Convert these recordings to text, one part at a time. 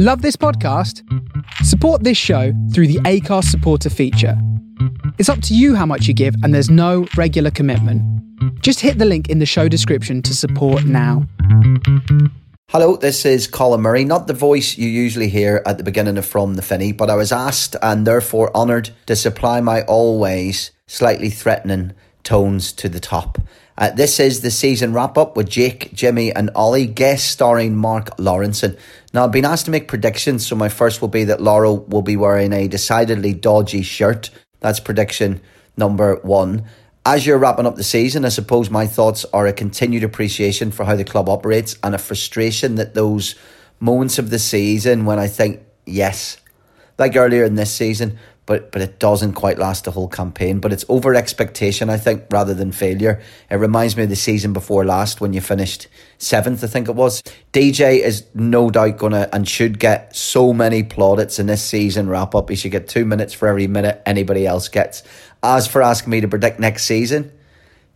Love this podcast? Support this show through the Acast supporter feature. It's up to you how much you give, and there's no regular commitment. Just hit the link in the show description to support now. Hello, this is Colin Murray, not the voice you usually hear at the beginning of From the Finney, but I was asked and therefore honoured to supply my always slightly threatening tones to the top. Uh, this is the season wrap up with Jake, Jimmy, and Ollie, guest starring Mark Lawrenson. Now, I've been asked to make predictions, so my first will be that Lawro will be wearing a decidedly dodgy shirt. That's prediction number one. As you're wrapping up the season, I suppose my thoughts are a continued appreciation for how the club operates and a frustration that those moments of the season when I think, yes, like earlier in this season, but but it doesn't quite last the whole campaign. But it's over expectation, I think, rather than failure. It reminds me of the season before last when you finished seventh, I think it was. DJ is no doubt gonna and should get so many plaudits in this season wrap up. He should get two minutes for every minute anybody else gets. As for asking me to predict next season,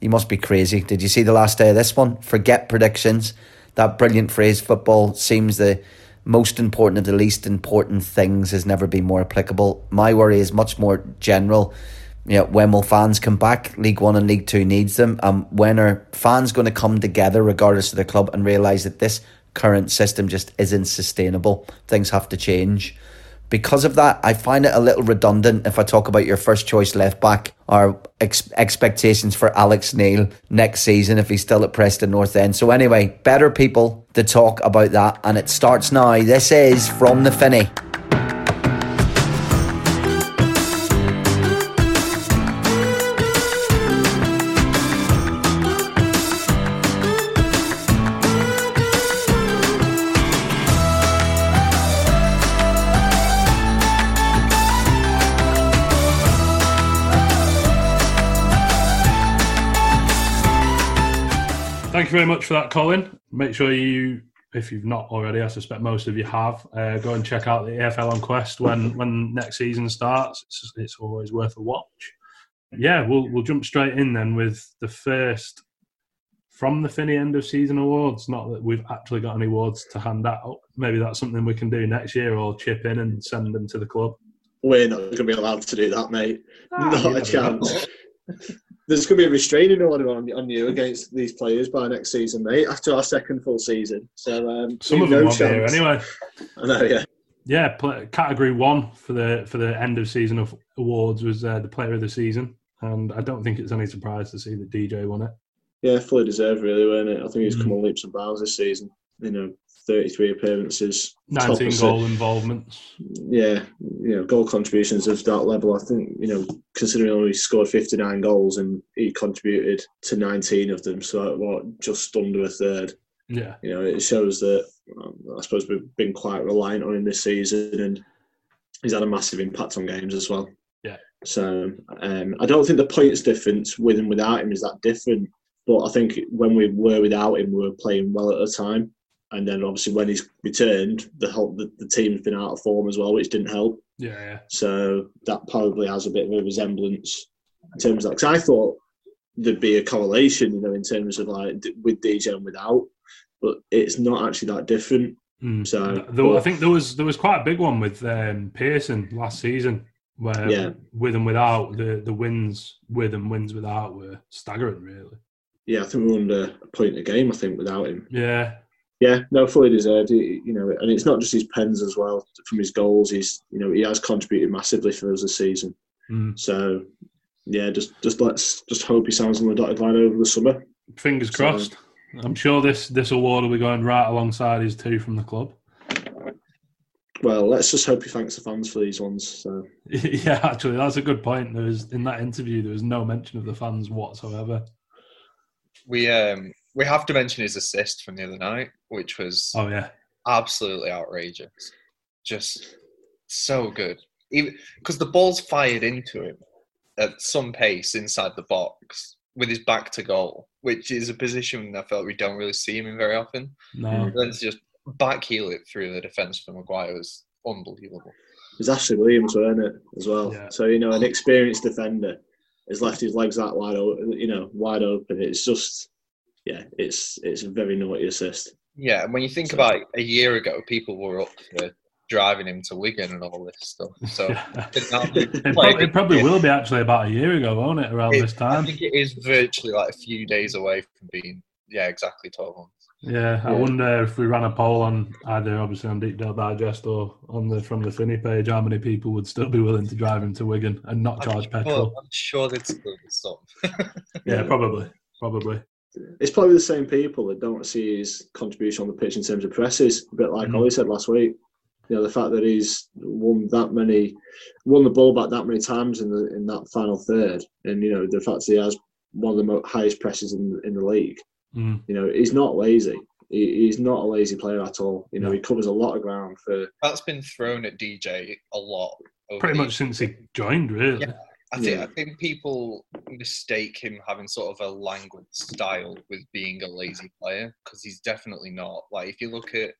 you must be crazy. Did you see the last day of this one? Forget predictions. That brilliant phrase, football seems the most important of the least important things has never been more applicable. My worry is much more general. You know, when will fans come back? League One and League Two needs them. Um, when are fans going to come together, regardless of the club, and realise that this current system just isn't sustainable? Things have to change. Because of that, I find it a little redundant if I talk about your first choice left back or ex- expectations for Alex Neil next season if he's still at Preston North End. So, anyway, better people to talk about that, and it starts now. This is From the Finney. Very much for that, Colin. Make sure you, if you've not already, I suspect most of you have, uh, go and check out the EFL on Quest when when next season starts. It's, it's always worth a watch. Yeah, we'll we'll jump straight in then with the first from the Finney end of season awards. Not that we've actually got any awards to hand out. Maybe that's something we can do next year, or chip in and send them to the club. We're not going to be allowed to do that, mate. Ah, not a chance. There's going to be a restraining order on, on you against these players by next season, mate. After our second full season, so um, Some of them no won't be here chance. anyway. I know, yeah. Yeah, category one for the for the end of season of awards was uh, the player of the season, and I don't think it's any surprise to see that DJ won it. Yeah, fully deserved, really, weren't it? I think he's come Mm. on leaps and bounds this season. You know, 33 appearances, top Nineteen assi- goal involvements. Yeah, you know, goal contributions of that level. I think you know, considering he only scored 59 goals and he contributed to 19 of them, so what, just under a third. Yeah, You know, it shows that um, I suppose we've been quite reliant on him this season, and he's had a massive impact on games as well. Yeah. So um, I don't think the points difference with and without him is that different. But I think when we were without him, we were playing well at the time, and then obviously when he's returned, the whole the, the team's been out of form as well, which didn't help. yeah, yeah. So that probably has a bit of a resemblance in terms of that. Because I thought there'd be a correlation, you know, in terms of like d- with DJ and without, but it's not actually that different. Mm. So Though I think there was there was quite a big one with um, Pearson last season, where Yeah. with and without the the wins with and wins without were staggering, really. yeah, I think we're under a point a game. I think without him, Yeah, yeah, no, fully deserved. He, you know, and it's not just his pens as well. From his goals, he's you know he has contributed massively for us this season. Mm. So yeah, just just let's just hope he sounds on the dotted line over the summer. fingers So- crossed. I'm sure this this award will be going right alongside his two from the club. Well, let's just hope he thanks the fans for these ones. So yeah, actually, that's a good point. There was in that interview there was no mention of the fans whatsoever. We um we have to mention his assist from the other night, which was Oh yeah, absolutely outrageous. Just so good. Because the ball's fired into him at some pace inside the box with his back to goal, which is a position I felt we don't really see him in very often. no, mm. Then to just backheel it through the defence for Maguire was unbelievable. it was Ashley Williams, weren't it, as well? Yeah. So you know, an experienced defender has left his legs that wide, open, you know, wide open. It's just, yeah, it's it's a very naughty assist. Yeah, and when you think So- about a year ago, people were up for driving him to Wigan and all this stuff. So it, now- It, like, prob- it probably will be actually about a year ago, won't it? Around it- this time, I think it is virtually like a few days away from being yeah, exactly twelve months. Yeah, I wonder if we ran a poll on either obviously on Deepdale Digest or on the from the Finney page, how many people would still be willing to drive him to Wigan and not charge I'm petrol? Sure, I'm sure they'd still be some. Yeah, probably, probably. It's probably the same people that don't see his contribution on the pitch in terms of presses. A bit like Mhm. Ollie said last week. You know, the fact that he's won that many, won the ball back that many times in the in that final third, and you know the fact that he has one of the mo- highest presses in in the league. Mm. You know, he's not lazy. He, he's not a lazy player at all. You know, No. he covers a lot of ground for. That's been thrown at DJ a lot. Pretty the much since he joined, really. Yeah. I think Yeah. I think people mistake him having sort of a languid style with being a lazy player because he's definitely not. Like if you look at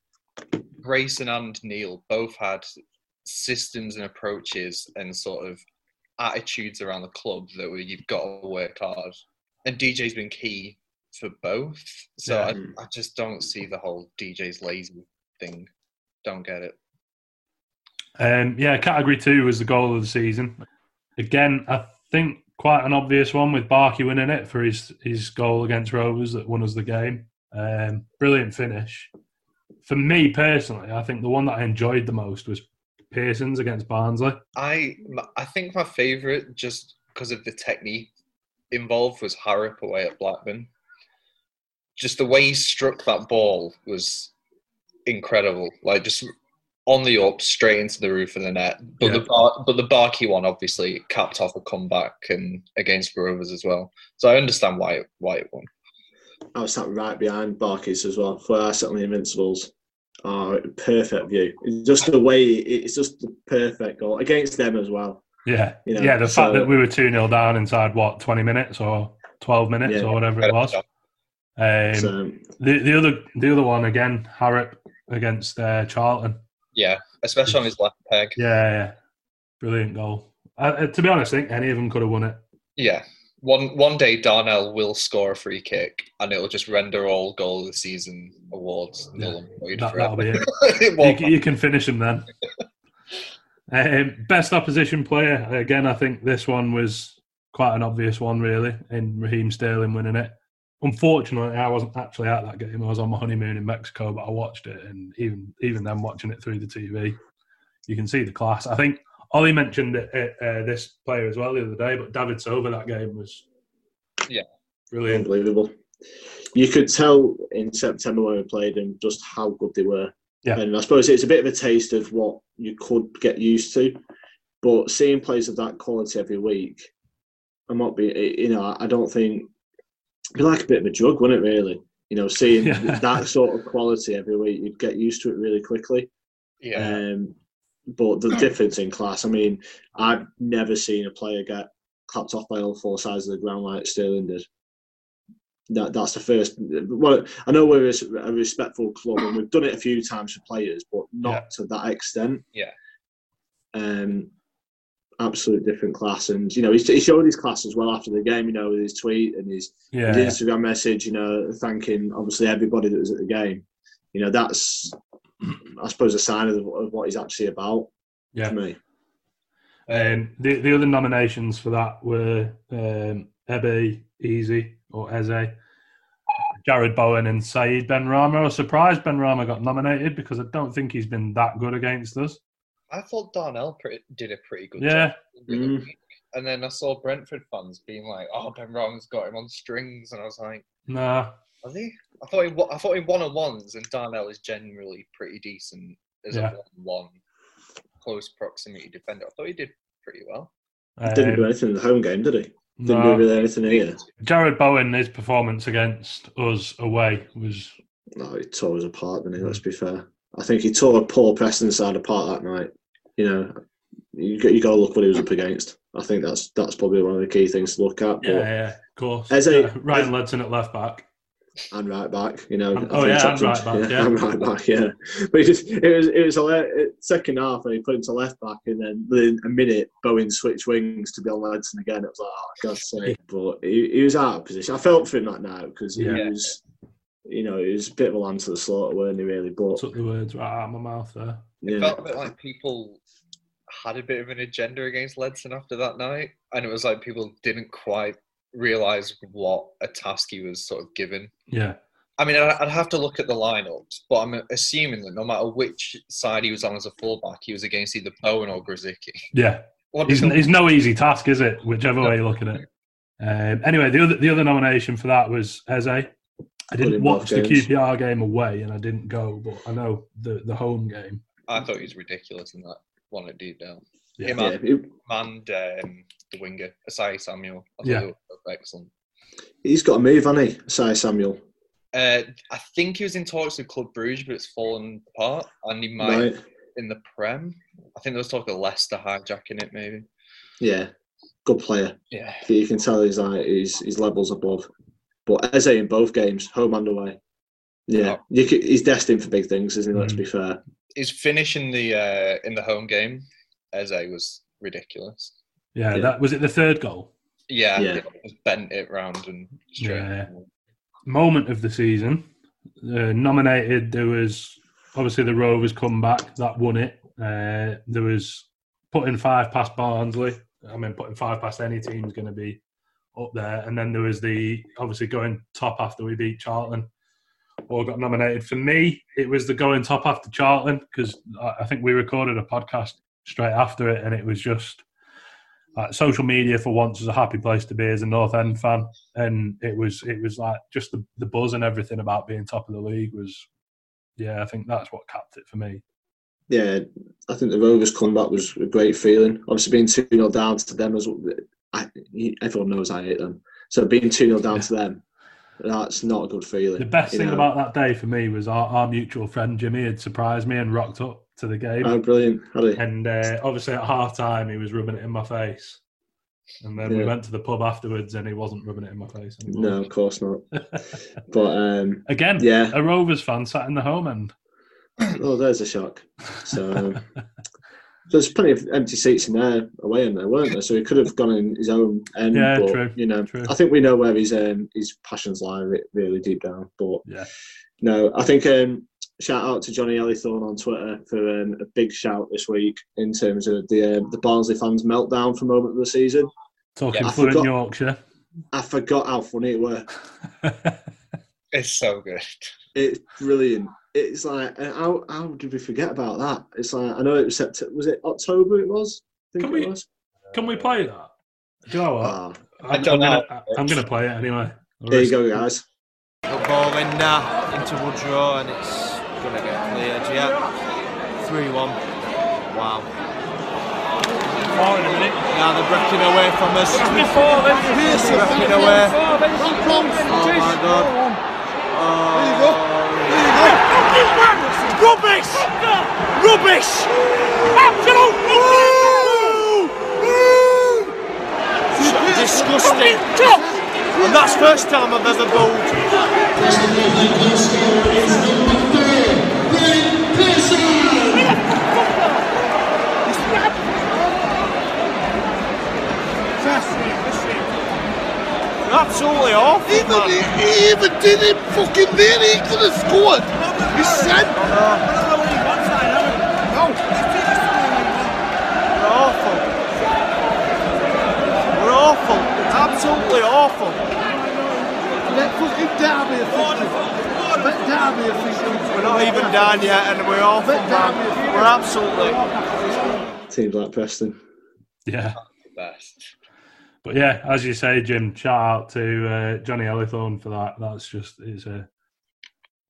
Grayson and Neil, both had systems and approaches and sort of attitudes around the club that were you've got to work hard. And DJ's been key for both. So Yeah. I, I just don't see the whole DJ's lazy thing. Don't get it. Um, yeah, category two was the goal of the season. Again, I think quite an obvious one with Barkey winning it for his his goal against Rovers that won us the game. Um, brilliant finish. For me personally, I think the one that I enjoyed the most was Pearson's against Barnsley. I I think my favourite, just because of the technique involved, was Harrop away at Blackburn. Just the way he struck that ball was incredible. Like just on the up, straight into the roof of the net. But Yeah. the bar, but the Barkey one obviously capped off a comeback and against Rovers as well. So I understand why it, why it won. I was sat right behind Barkis as well. For our certainly Invincibles, oh, perfect view. It's just the way it's just the perfect goal against them as well. Yeah, You know, yeah. The so- fact that we were two 0 down inside what twenty minutes or twelve minutes Yeah. or whatever it was. Um, So, the the other the other one again, Harrop against uh, Charlton. Yeah, especially on his left peg. Yeah, yeah, brilliant goal. Uh, uh, to be honest, I think any of them could have won it. Yeah. One one day Darnell will score a free kick and it'll just render all goal of the season awards null and void That, that'll be it. You, can- you can finish him then. um, best opposition player again. I think this one was quite an obvious one, really, in Raheem Sterling winning it. Unfortunately, I wasn't actually at that game. I was on my honeymoon in Mexico, but I watched it, and even even then, watching it through the TV, you can see the class. I think Ollie mentioned it, uh, uh, this player as well the other day, but David Silva that game was Yeah. brilliant. unbelievable. You could tell in September when we played them just how good they were. Yeah. And I suppose it's a bit of a taste of what you could get used to. But seeing players of that quality every week, I might be, you know, I don't think it'd be like a bit of a drug, wouldn't it, really? You know, seeing Yeah. that sort of quality every week, you'd get used to it really quickly. Yeah. Um, but the difference in class, I mean, I've never seen a player get clapped off by all four sides of the ground like Sterling did. That, that's the first. Well, I know we're a, a respectful club and we've done it a few times for players, but not Yeah. to that extent. Yeah. Um, absolute different class, and you know, he, he showed his class as well after the game. You know, with his tweet and his Yeah, his Instagram message, you know, thanking obviously everybody that was at the game. You know, that's I suppose a sign of, of what he's actually about yeah. to me. Um, the the other nominations for that were um, Ebe Easy or Eze, Jarrod Bowen, and Said Benrahma. I was surprised Benrahma got nominated because I don't think he's been that good against us. I thought Darnell pretty, did a pretty good Yeah. job. the Mm. And then I saw Brentford fans being like, "Oh, Benrahma's got him on strings," and I was like, Nah, "Are they?" I thought he, wa- I thought he one on ones, and Darnell is generally pretty decent as Yeah. a one-one close proximity defender. I thought he did pretty well. Didn't do um, anything in the home game, did he? Didn't no. do really anything here. Jarrod Bowen, his performance against us away was No, he tore us apart, didn't he? Let's be fair. I think he tore Paul Preston side apart that night. You know, you got, you got to look what he was up against. I think that's that's probably one of the key things to look at. But, yeah, yeah, of course. As a- Ryan Ledson at left back. and right back, you know. Um, oh, yeah, and right back, yeah. and right back, yeah. But it, just, it was it was a le- second half, and he put him to left back, and then within a minute, Bowen switched wings to Bill Ledson again. It was like, oh, God's sake! But he, he was out of position. I felt for him that night because he Yeah. was, you know, he was a bit of a lamb to the slaughter, weren't he? Really, but Took the words right out of my mouth there. It Yeah. felt a bit like people had a bit of an agenda against Ledson after that night, and it was like people didn't quite realize what a task he was sort of given. Yeah. I mean, I'd I'd have to look at the lineups, but I'm assuming that no matter which side he was on as a fullback, he was against either Bowen or Grosicki. Yeah. What It's, does- it's no easy task, is it? Whichever way you look at it. Um, anyway, the other the other nomination for that was Eze. I didn't watch the. QPR game away, and I didn't go, but I know the the home game. I thought he was ridiculous in that one at Deepdale. Yeah. Him Yeah, and, he- and um, the winger, Osayi-Samuel. I Yeah. they excellent. he's got a move, hasn't he? Sai Samuel. Uh, I think he was in talks with Club Bruges, but it's fallen apart, and he might Right. in the Prem. I think there was talk of Leicester hijacking it, maybe. Yeah. Good player. Yeah, You can tell he's like he's, his levels above. But Eze in both games, home and away. Yeah, Oh. you could, he's destined for big things, isn't he? Let's Mm. be fair. His finish in the uh, in the home game, as Eze was ridiculous. Yeah, Yeah. that was it. The third goal. Yeah, Yeah. he just bent it round and straight. Yeah. moment of the season. Uh, nominated, there was obviously the Rovers comeback that won it. Uh, there was putting five past Barnsley. I mean, putting five past any team is going to be up there. And then there was the obviously going top after we beat Charlton. All got nominated. For me, it was the going top after Charlton because I think we recorded a podcast straight after it, and it was just uh, social media for once was a happy place to be as a North End fan and it was it was like just the, the buzz and everything about being top of the league was yeah i think that's what capped it for me Yeah, I think the Rovers comeback was a great feeling. Obviously, being 2 0 down to them, as I, everyone knows I hate them. So being 2 0 down to them, that's not a good feeling. the best thing know. about that day for me was our, our mutual friend jimmy had surprised me and rocked up to the game Oh, brilliant. And uh, obviously at half time he was rubbing it in my face and then we went to the pub afterwards and he wasn't rubbing it in my face anymore. No, of course not. But um, again yeah, a rovers fan sat in the home end oh, there's a shock. So um, there's plenty of empty seats in there, away in there, weren't there? So he could have gone in his own end. Yeah, but, true, You know, true. I think we know where his um, his passions lie really deep down. But Yeah. no, I think um, shout out to Johnny Ellithorne on Twitter for um, a big shout this week in terms of the um, the Barnsley fans meltdown for a moment of the season. talking I fluent forgot- yorkshire I forgot how funny it were. It's so good. It's brilliant. It's like uh, how how did we forget about that? It's like I know it was September. Was it October? It was. I think Can it we- was. can we play that do you know what I I'm, don't I'm know. Gonna, I'm gonna play it anyway. there you go, guys. Good ball in now into Woodrow and it's going to get cleared. Yeah. 3 1. Wow. Four in a minute. Now they're breaking away from us. Be four, then. Breaking away. Four, then. Oh my god. Oh. Rubbish! Rubbish! Absolute Disgusting. And that's first time I've ever bowled. Absolutely awful. Even man. he, he even didn't fucking there. He could have scored. He said, We're awful. We're awful. Absolutely awful. let fucking Derby officials. Let Derby officials. We're not even down yet and we're awful, man. We're absolutely. Teams like Preston. Yeah. Best. But yeah, as you say, Jim, shout out to uh, Johnny Ellithorne for that. That's just it's a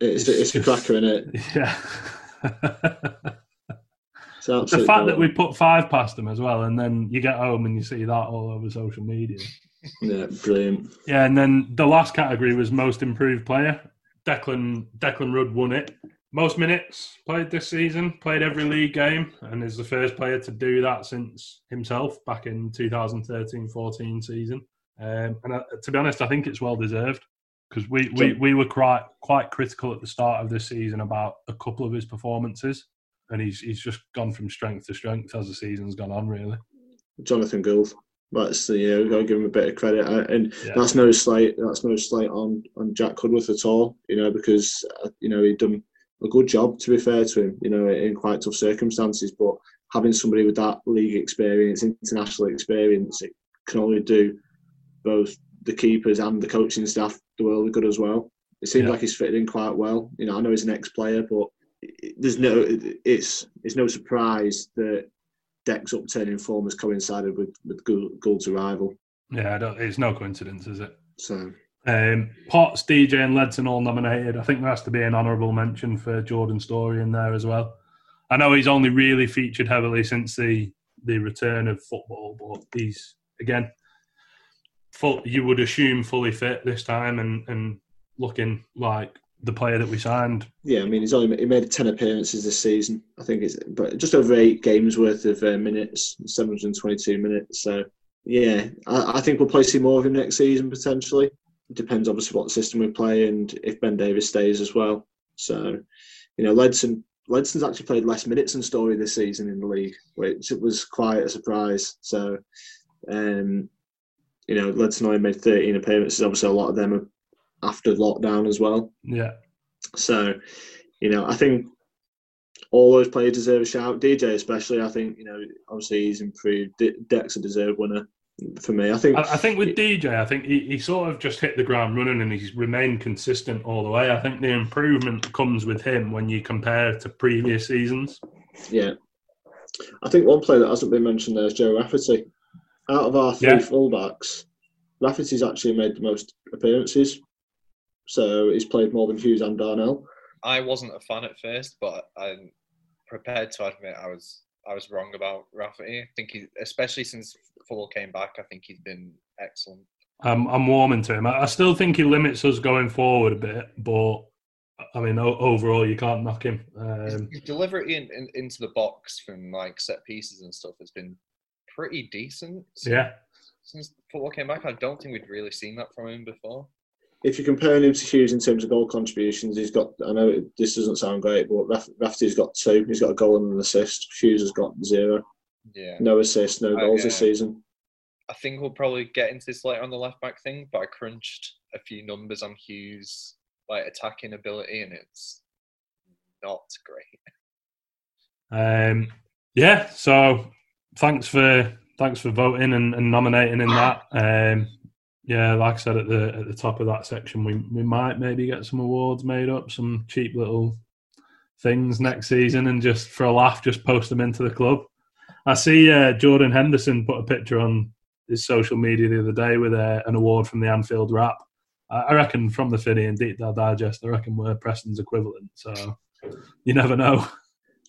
It's, It's it's, a cracker in it. yeah. The fact that we put five past them as well, and then you get home and you see that all over social media. yeah, brilliant. Yeah, and then the last category was most improved player. Declan Declan Rudd won it. Most minutes played this season, played every league game, and is the first player to do that since himself back in 2013-14 season. Um, and uh, to be honest, I think it's well deserved because we, we, we were quite quite critical at the start of this season about a couple of his performances, and he's he's just gone from strength to strength as the season's gone on. Really, Jonathan Gould. That's the yeah, we've got to give him a bit of credit, Uh, and Yeah. that's no slight. That's no slight on on Jack Cudworth at all. You know, because uh, you know he'd done a good job. To be fair to him, you know, in quite tough circumstances, but having somebody with that league experience, international experience, it can only do both the keepers and the coaching staff the world of good as well. It seems Yeah. like he's fitted in quite well. You know, I know he's an ex-player, but there's no, it's it's no surprise that Deck's upturn in form has coincided with with Gould's arrival. Yeah, I don't, it's no coincidence, is it? So Um, Potts, DJ, and Ledson all nominated. I think there has to be an honourable mention for Jordan Storey in there as well. I know he's only really featured heavily since the the return of football, but he's again full. You would assume fully fit this time and and looking like the player that we signed. yeah, I mean, he's only he made ten appearances this season. I think it's but just over eight games worth of uh, minutes, seven hundred twenty-two minutes. So yeah, I, I think we'll play see more of him next season potentially. It depends obviously what system we play and if Ben Davies stays as well. So you know, Ledson Ledson's actually played less minutes than Storey this season in the league, which was quite a surprise. So um, you know, Ledson only made thirteen appearances. Obviously, a lot of them are after lockdown as well. Yeah, So, you know, I think all those players deserve a shout. DJ especially, I think, you know, obviously he's improved. De- Deck's a deserved winner for me. I think. I, I think with DJ, I think he, he sort of just hit the ground running and he's remained consistent all the way. I think the improvement comes with him when you compare to previous seasons. Yeah. I think one player that hasn't been mentioned there is Joe Rafferty. Out of our three Yeah. fullbacks, Rafferty's actually made the most appearances. So he's played more than Hughes and Darnell. I wasn't a fan at first, but I'm prepared to admit I was I was wrong about Rafferty. I think he, especially since Fuller came back, I think he's been excellent. I'm, I'm warming to him. I, I still think he limits us going forward a bit, but I mean, o- overall, you can't knock him. Um, his delivery in, in, into the box from like set pieces and stuff has been pretty decent. since- yeah, Since Fuller came back, I don't think we'd really seen that from him before. If you're comparing him to Hughes in terms of goal contributions, he's got. I know it- this doesn't sound great, but Raff- Rafferty's got two. He's got a goal and an assist. Hughes has got zero. Yeah. No assists, no goals this season. I think we'll probably get into this later on the left back thing, but I crunched a few numbers on Hughes' like attacking ability, and it's not great. um, yeah. So thanks for thanks for voting and, and nominating in that. Um, yeah, like I said at the at the top of that section, we we might maybe get some awards made up, some cheap little things next season, and just for a laugh, just post them into the club. I see uh, Jordan Henderson put a picture on his social media the other day with uh, an award from the Anfield Wrap. I, I reckon from the Finney and Deepdale Digest, I reckon we're Preston's equivalent. So you never know.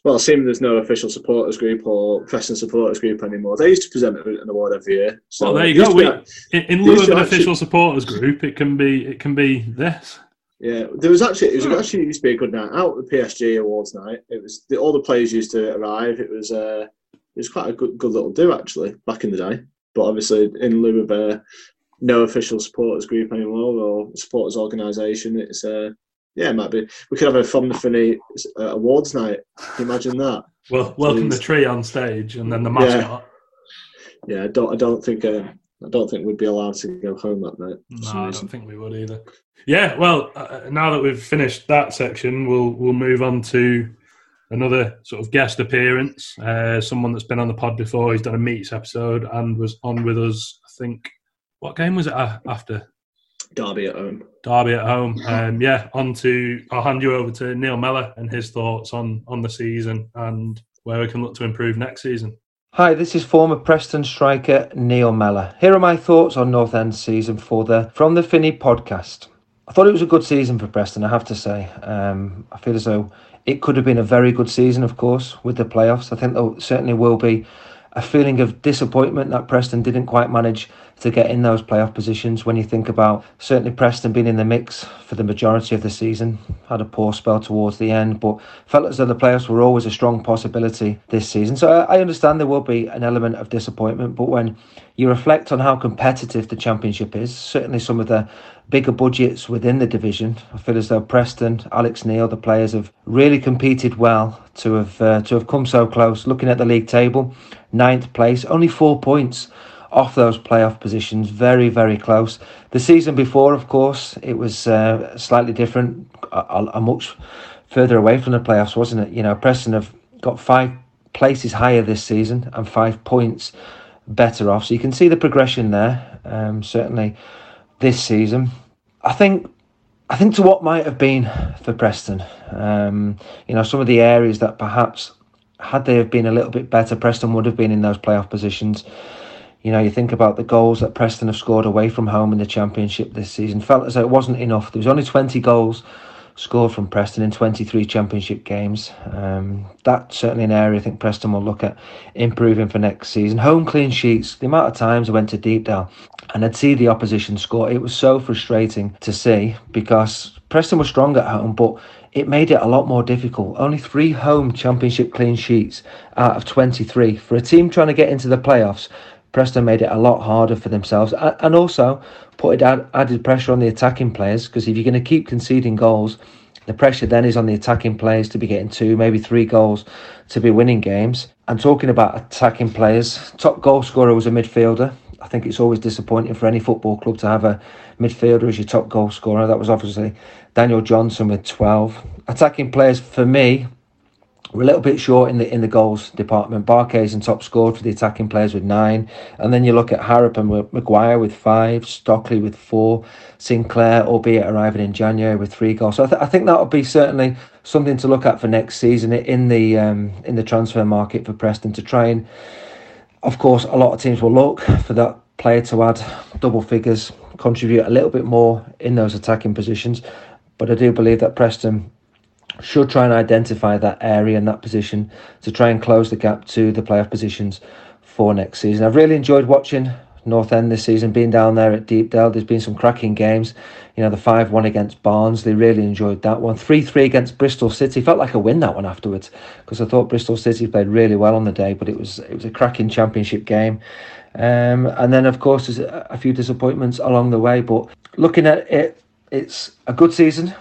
Well, seeing there's no official supporters group or Preston supporters group anymore, they used to present an award every year. So well, there you go. We, be- in, lieu of an actually- official supporters group, it can be it can be this. Yeah, there was actually it was actually used to be a good night out. The PSG awards night. It was the, all the players used to arrive. It was uh, it was quite a good good little do actually back in the day. But obviously, in lieu of uh, no official supporters group anymore or supporters organisation, it's uh, yeah, it might be. We could have a the uh, awards night. Can you imagine that? Well, welcome the tree on stage, and then the mascot. Yeah, I don't I don't think uh, I don't think we'd be allowed to go home that night. No, I don't think we would either. Yeah, well, uh, now that we've finished that section, we'll we'll move on to another sort of guest appearance. Uh, someone that's been on the pod before. He's done a meets episode and was on with us. I think what game was it after Derby at home. Derby at home? Um, yeah, on to I'll hand you over to Neil Mellor and his thoughts on on the season and where we can look to improve next season. Hi, this is former Preston striker Neil Mellor. Here are my thoughts on North End season for the From the Finney podcast. I thought it was a good season for Preston, I have to say. Um, I feel as though it could have been a very good season, of course, with the playoffs. I think there certainly will be a feeling of disappointment that Preston didn't quite manage to get in those playoff positions when you think about certainly Preston being in the mix for the majority of the season. Had a poor spell towards the end, but felt as though the playoffs were always a strong possibility this season. So I understand there will be an element of disappointment, but when you reflect on how competitive the championship is, certainly some of the bigger budgets within the division, I feel as though Preston, Alex Neil, the players have really competed well to have uh, to have come so close. Looking at the league table, ninth place, only four points off those playoff positions, very very close. The season before, of course, it was uh, slightly different, a, a- much further away from the playoffs, wasn't it? You know, Preston have got five places higher this season and five points better off. So you can see the progression there. Um, certainly this season, I think. I think to what might have been for Preston, um, you know, some of the areas that perhaps had they have been a little bit better, Preston would have been in those playoff positions. You know, you think about the goals that Preston have scored away from home in the Championship this season. Felt as though it wasn't enough. There was only 20 goals scored from Preston in 23 Championship games. Um, that's certainly an area I think Preston will look at improving for next season. Home clean sheets, the amount of times I went to Deepdale and I'd see the opposition score, it was so frustrating to see because Preston was strong at home, but it made it a lot more difficult. Only three home championship clean sheets out of 23. For a team trying to get into the playoffs, Preston made it a lot harder for themselves and also put added pressure on the attacking players because if you're going to keep conceding goals, the pressure then is on the attacking players to be getting two, maybe three goals to be winning games. And talking about attacking players, top goal scorer was a midfielder. I think it's always disappointing for any football club to have a midfielder as your top goal scorer. That was obviously Daniel Johnson with 12. Attacking players for me we're a little bit short in the in the goals department. Barkhuizen top scored for the attacking players with nine, and then you look at Harrop and Maguire with five, Stockley with four, Sinclair, albeit arriving in January with three goals. So I, th- I think that will be certainly something to look at for next season in the um, in the transfer market for Preston to try and. Of course, a lot of teams will look for that player to add double figures, contribute a little bit more in those attacking positions. But I do believe that Preston should try and identify that area and that position to try and close the gap to the playoff positions for next season. I've really enjoyed watching North End this season, being down there at Deepdale. There's been some cracking games. You know, the 5 1 against Barnsley, really enjoyed that one. 3 3 against Bristol City. Felt like a win that one afterwards because I thought Bristol City played really well on the day, but it was it was a cracking championship game. Um, and then, of course, there's a few disappointments along the way. But looking at it, it's a good season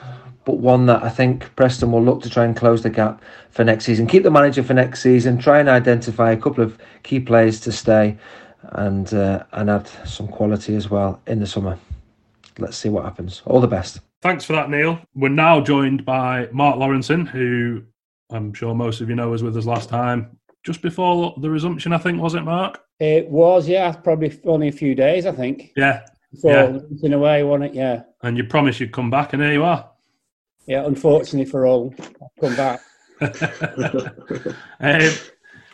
but one that I think Preston will look to try and close the gap for next season. Keep the manager for next season. Try and identify a couple of key players to stay, and uh, and add some quality as well in the summer. Let's see what happens. All the best. Thanks for that, Neil. We're now joined by Mark Lawrenson, who I'm sure most of you know was with us last time, just before the resumption. I think was it, Mark? It was, yeah. Probably only a few days, I think. Yeah. So yeah. in a way, wasn't it? Yeah. And you promised you'd come back, and here you are. Yeah, unfortunately for all, I've come back. um,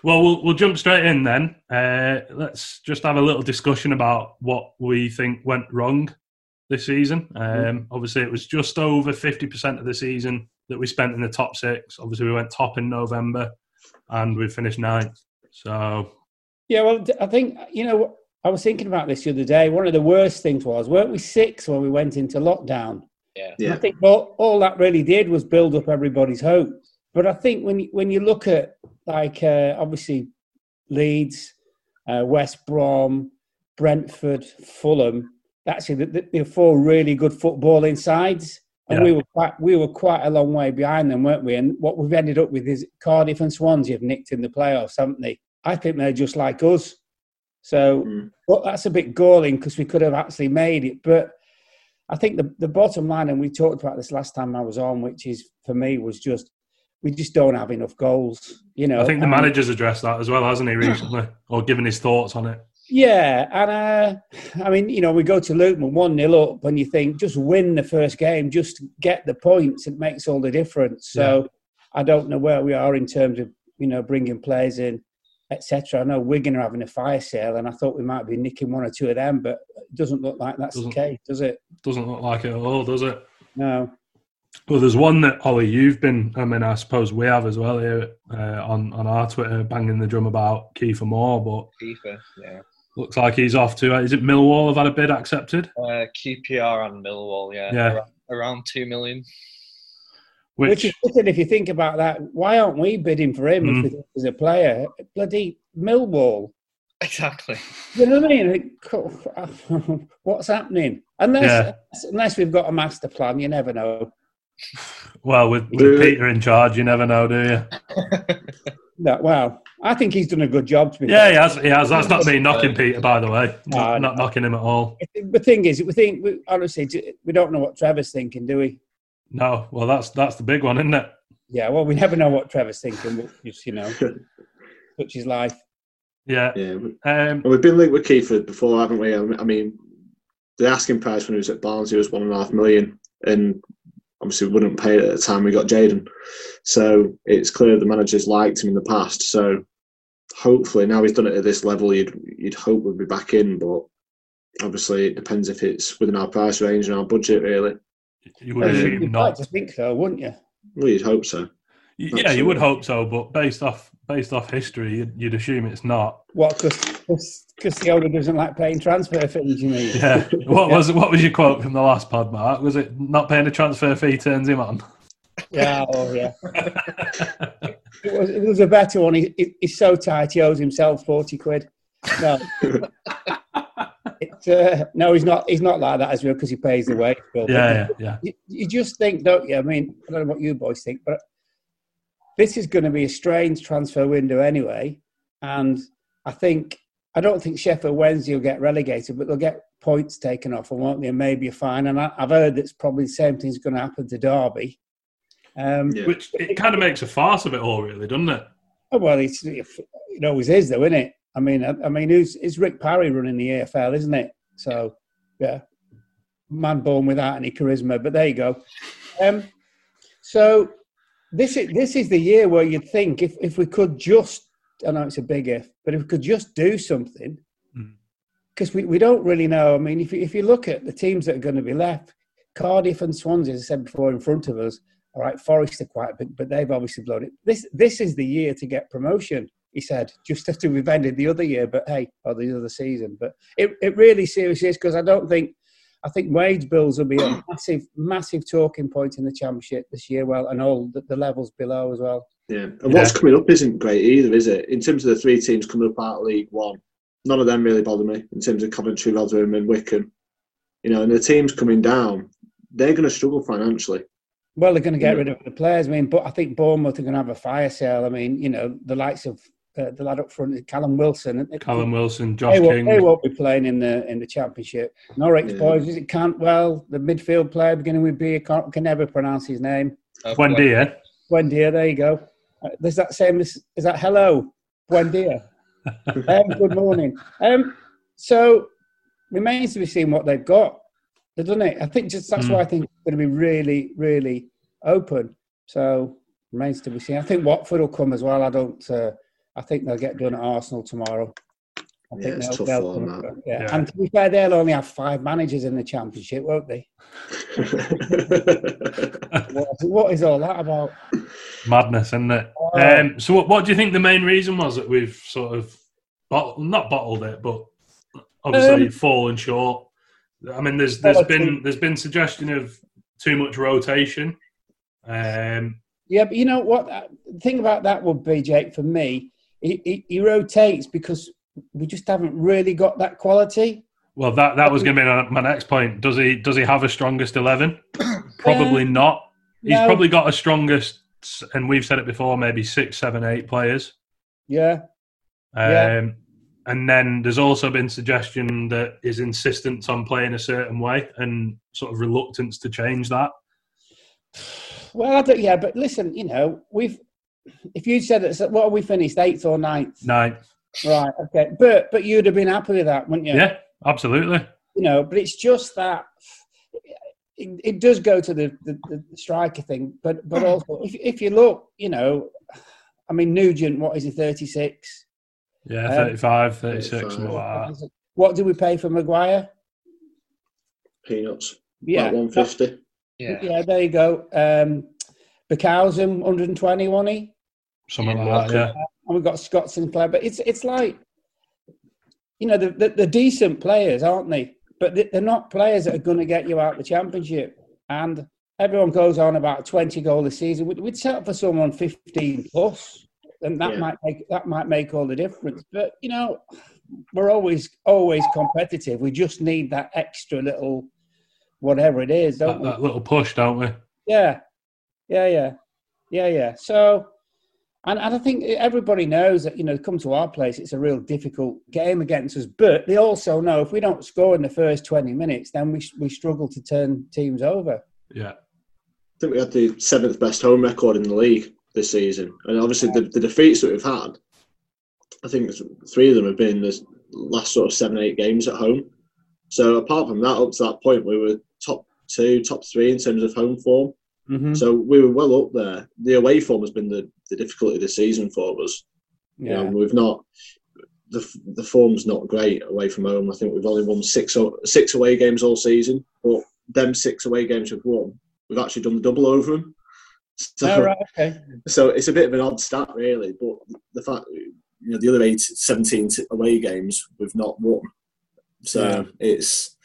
well, well, we'll jump straight in then. Uh, let's just have a little discussion about what we think went wrong this season. Um, mm. Obviously, it was just over 50% of the season that we spent in the top six. Obviously, we went top in November and we finished ninth. So. Yeah, well, I think, you know, I was thinking about this the other day. One of the worst things was, weren't we six when we went into lockdown? Yeah. yeah. I think all, all that really did was build up everybody's hopes. But I think when you, when you look at like uh, obviously Leeds, uh, West Brom, Brentford, Fulham, actually the, the, four really good footballing sides, and yeah. we were quite we were quite a long way behind them, weren't we? And what we've ended up with is Cardiff and Swansea have nicked in the playoffs, haven't they? I think they're just like us. So, mm. well, that's a bit galling because we could have actually made it, but I think the, the bottom line, and we talked about this last time I was on, which is for me was just we just don't have enough goals. You know, I think the manager's addressed that as well, hasn't he, recently, or given his thoughts on it. Yeah, and uh, I mean, you know, we go to Luton one 0 up, and you think just win the first game, just get the points, it makes all the difference. So yeah. I don't know where we are in terms of you know bringing players in etc. I know Wigan are having a fire sale, and I thought we might be nicking one or two of them, but it doesn't look like that's doesn't, the case, does it? Doesn't look like it at all, does it? No. Well, there's one that Ollie, you've been. I mean, I suppose we have as well here uh, on on our Twitter, banging the drum about Kiefer Moore, but Kiefer, yeah, looks like he's off to. Is it Millwall have had a bid accepted? Uh, QPR and Millwall, yeah, yeah, around, around two million. Which, Which is if you think about that, why aren't we bidding for him mm. if he's a player? Bloody Millwall. Exactly. You know what I mean? What's happening? Unless yeah. unless we've got a master plan, you never know. Well, with, with Peter in charge, you never know, do you? no, well, I think he's done a good job. To be yeah, he has. He has. That's not me knocking Peter, by the way. No, not, not knocking him at all. The thing is, we think we, honestly we don't know what Trevor's thinking, do we? No, well, that's that's the big one, isn't it? Yeah, well, we never know what Trevor's thinking. But just you know, such his life. Yeah. Yeah, Um, and we've been linked with Kiefer before, haven't we? I mean, the asking price when he was at Barnsley was one and a half million, and obviously we wouldn't pay it at the time we got Jayden. So it's clear the managers liked him in the past. So hopefully now he's done it at this level, you'd you'd hope we'd be back in, but obviously it depends if it's within our price range and our budget. Really, you would assume you'd not. like to think so, wouldn't you? well, you'd hope so. Y- Yeah, you would hope so, but based off based off history, you'd, you'd assume it's not. What? Because because the owner doesn't like paying transfer fees. You mean? Yeah. What was what was your quote from the last pod, Mark? Was it not paying a transfer fee turns him on? Yeah, oh yeah. it, was, it was a better one. He, he- he's so tight, he owes himself forty quid. No, it's, uh, no, he's not. He's not like that as well because he pays the wage bill. Yeah, yeah, yeah. You, you just think, don't you? I mean, I don't know what you boys think, but this is going to be a strange transfer window anyway. And I think I don't think Sheffield Wednesday will get relegated, but they'll get points taken off, and won't they? And maybe a fine. And I, I've heard that's probably the same thing's going to happen to Derby. Um, Which it kind of makes a farce of it all, really, doesn't it? Oh well, it's, it always is, though, isn't it? I mean, I, I mean, who's is Rick Parry running the EFL, isn't it? So, yeah, man born without any charisma. But there you go. Um, so this is this is the year where you'd think if if we could just, I know it's a big if, but if we could just do something, because we, we don't really know. I mean, if you, if you look at the teams that are going to be left, Cardiff and Swansea, as I said before, in front of us. All right, Forest are quite big, but they've obviously blown it. This this is the year to get promotion. He said, just after we've ended the other year, but hey, or the other season. But it, it really seriously is because I don't think I think wage bills will be a massive massive talking point in the championship this year. Well, and all the, the levels below as well. Yeah, and what's coming up isn't great either, is it? In terms of the three teams coming up out of League One, none of them really bother me. In terms of Coventry, Rotherham, and Wycombe, you know, and the teams coming down, they're going to struggle financially. Well, they're going to get rid of the players. I mean, but I think Bournemouth are going to have a fire sale. I mean, you know, the likes of uh, the lad up front, Callum Wilson. Callum Wilson, Josh they, won't, King. they won't be playing in the in the championship. Norwich Yeah. boys, is it Cantwell, the midfield player beginning with B. I can't, can never pronounce his name. Buendia. Buendia, there you go. Uh, there's that same. Is is that hello, Buendia? um, good morning. Um, so remains to be seen what they've got. They've done it. I think just that's Hmm. why I think it's going to be really, really open. So remains to be seen. I think Watford will come as well. I don't. Uh, I think they'll get done at Arsenal tomorrow. I Yeah, think it's they'll- tough they'll for them, that. yeah. Yeah. and to be fair, they'll only have five managers in the championship, won't they? what, what is all that about? Madness, isn't it? Oh. Um, so, what, what do you think the main reason was that we've sort of bottled, not bottled it, but obviously Um, fallen short? I mean, there's there's Well, I been there's been suggestion of too much rotation. Um, Yeah, but you know what? The thing about that would be, Jake, for me, he, he, he rotates because we just haven't really got that quality. well, that that was going to be my- my next point. Does he does he have a strongest eleven? Probably Um, not. He's no. probably got a strongest, and we've said it before, maybe six, seven, eight players. Yeah. Um, Yeah. And then there's also been suggestion that his insistence on playing a certain way and sort of reluctance to change that. Well, I don't, yeah, but listen, you know, we've, if you said it, what are we finished, eighth or ninth? Ninth. Right, okay. But but you'd have been happy with that, wouldn't you? Yeah, absolutely. You know, but it's just that it, it does go to the, the, the striker thing, but but also if, if you look, you know, I mean Nugent, what is he, thirty six? Yeah, Um, 35, 36, something like that. What do we pay for Maguire? Peanuts. Yeah. About 150. Yeah, yeah, there you go. Um, Barkhuizen, 120, wasn't he? Something like that, yeah. And we've got Scott Sinclair, but it's it's like, you know, the, the, the decent players, aren't they? But they- they're not players that are going to get you out the championship. And everyone goes on about 20 goal a season. We'd, we'd settle for someone 15 plus, and that Yeah. might make that might make all the difference. But you know, we're always always competitive. We just need that extra little whatever it is, don't That, we? that little push, don't we? Yeah, yeah, yeah, yeah, yeah. So, and, and I think everybody knows that you know, come to our place, it's a real difficult game against us. But they also know if we don't score in the first twenty minutes, then we we struggle to turn teams over. Yeah. I think we had the seventh best home record in the league this season, and obviously the, the defeats that we've had, I think three of them have been the last sort of seven eight games at home. So apart from that, up to that point, we were top two, top three in terms of home form. Mhm. So we were well up there. The away form has been the, the difficulty this season for us. You know, Yeah. we've not the the form's not great away from home. I think we've only won six six away games all season, but them six away games we've won, we've actually done the double over them. So, All right, okay. so it's a bit of an odd stat, really. But the fact, you know, the other eight, 17 away games we've not won. So Yeah. it's,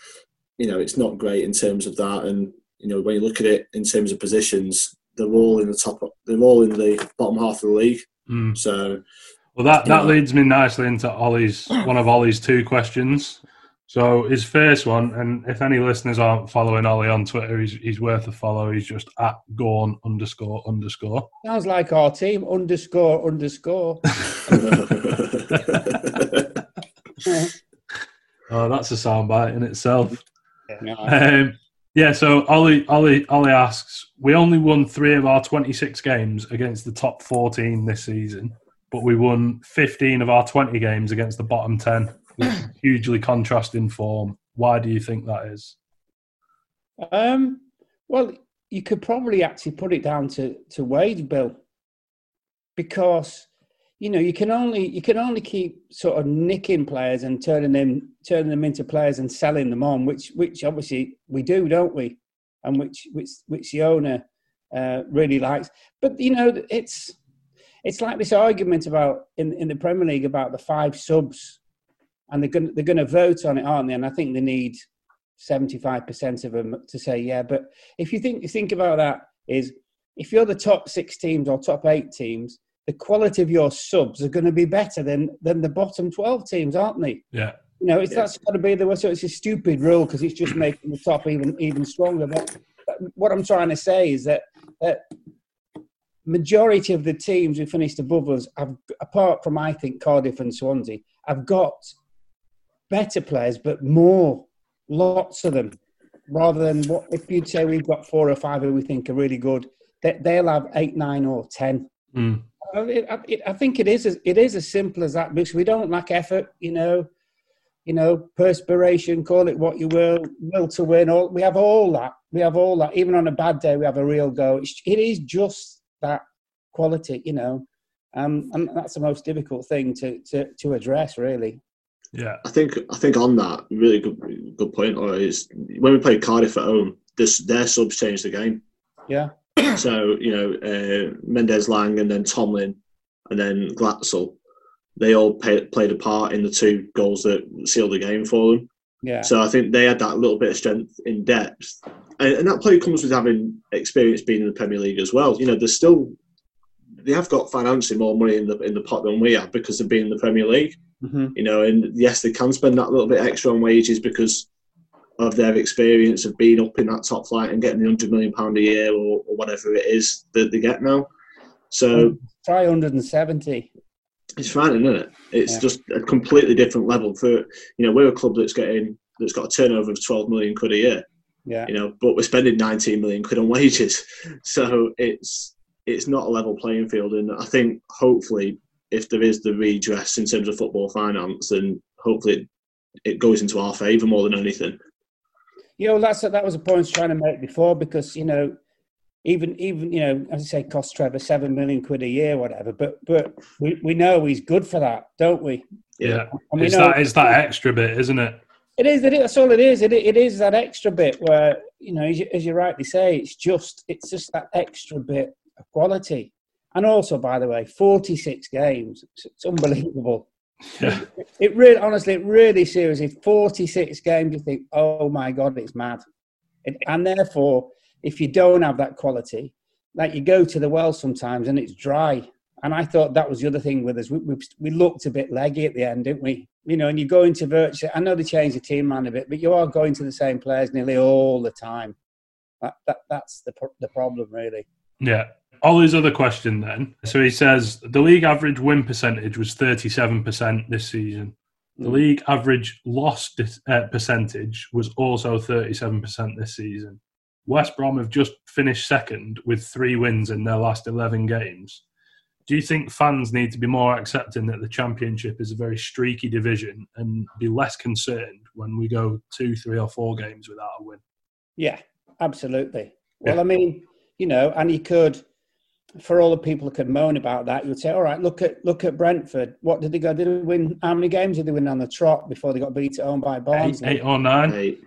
you know, it's not great in terms of that. And you know, when you look at it in terms of positions, they're all in the top. They're all in the bottom half of the league. Mm. So Well, that, that Yeah. leads me nicely into Ollie's one of Ollie's two questions. So his first one, and if any listeners aren't following Ollie on Twitter, he's, he's worth a follow. He's just at Gorn underscore underscore. Sounds like our team underscore underscore. Oh, that's a soundbite in itself. Yeah. Um, yeah, so Ollie, Ollie, Ollie asks, we only won three of our 26 games against the top 14 this season, but we won 15 of our 20 games against the bottom 10, with hugely contrasting form. Why do you think that is? Um, well, you could probably actually put it down to, to wage bill because you know you can only you can only keep sort of nicking players and turning them turning them into players and selling them on, which which obviously we do, don't we? And which which which the owner uh, really likes. But you know, it's it's like this argument about in in the Premier League about the five subs, and they're going they're going to vote on it, aren't they? And I think they need seventy five percent of them to say yeah. But if you think you think about that, is if you're the top six teams or top eight teams, the quality of your subs are going to be better than than the bottom twelve teams, aren't they? Yeah. You know, it's that's got to be the way. So it's a stupid rule because it's just making the top even even stronger. But, but what I'm trying to say is that that majority of the teams who finished above us, have, apart from I think Cardiff and Swansea, have got better players, but more, lots of them, rather than what if you'd say we've got four or five who we think are really good, they, they'll have eight, nine, or ten. Mm. I, it, it, I think it is. As, it is as simple as that because we don't lack effort. You know, you know, perspiration. Call it what you will. Will to win. All we have all that. We have all that. Even on a bad day, we have a real go. It's, it is just that quality. You know, um, and that's the most difficult thing to to, to address. Really. Yeah. I think I think on that really good good point. Or is when we played Cardiff at home, this their subs changed the game. Yeah. So you know uh, Mendez-Laing and then Tomlin and then Glatzel, they all pay, played a part in the two goals that sealed the game for them. Yeah. So I think they had that little bit of strength in depth, and, and that play comes with having experience being in the Premier League as well. You know, there's still they have got financially more money in the in the pot than we have because of being in the Premier League. Mm-hmm. You know, and yes, they can spend that little bit extra on wages because of their experience of being up in that top flight and getting the hundred million pound a year or, or whatever it is that they get now. So Try 170. it's frightening, isn't it? It's Yeah. just a completely different level for you know we're a club that's getting that's got a turnover of twelve million quid a year. Yeah. You know, but we're spending nineteen million quid on wages, so it's it's not a level playing field. And I think hopefully, if there is the redress in terms of football finance, then hopefully it, it goes into our favour more than anything. You know, that's that was a point I was trying to make before because you know, even even you know, as I say, cost Trevor seven million quid a year, whatever. But but we, we know he's good for that, don't we? Yeah. And we It's know- that, it's that extra bit, isn't it? It is. That's all it is. It, it is that extra bit where you know, as you, as you rightly say, it's just it's just that extra bit of quality. And also, by the way, forty six games. It's, it's unbelievable. Yeah. It really, honestly, it really seriously, 46 games, you think, oh my God, it's mad. It, and therefore, if you don't have that quality, like you go to the well sometimes and it's dry. And I thought that was the other thing with us. We, we, we looked a bit leggy at the end, didn't we? You know, and you go into virtually, I know they changed the team man a bit, but you are going to the same players nearly all the time. That, that, that's the, the problem, really. Yeah. Ollie's other question then. So he says the league average win percentage was 37% this season. The Mm. league average loss dis- uh, percentage was also 37% this season. West Brom have just finished second with three wins in their last 11 games. Do you think fans need to be more accepting that the Championship is a very streaky division and be less concerned when we go two, three, or four games without a win? Yeah, absolutely. Well, I mean, you know, and he could, for all the people who could moan about that, you would say, all right, look at look at Brentford. What did they go? Did they win? How many games did they win on the trot before they got beat at home by Eight, Barnsley? eight or nine? Eight.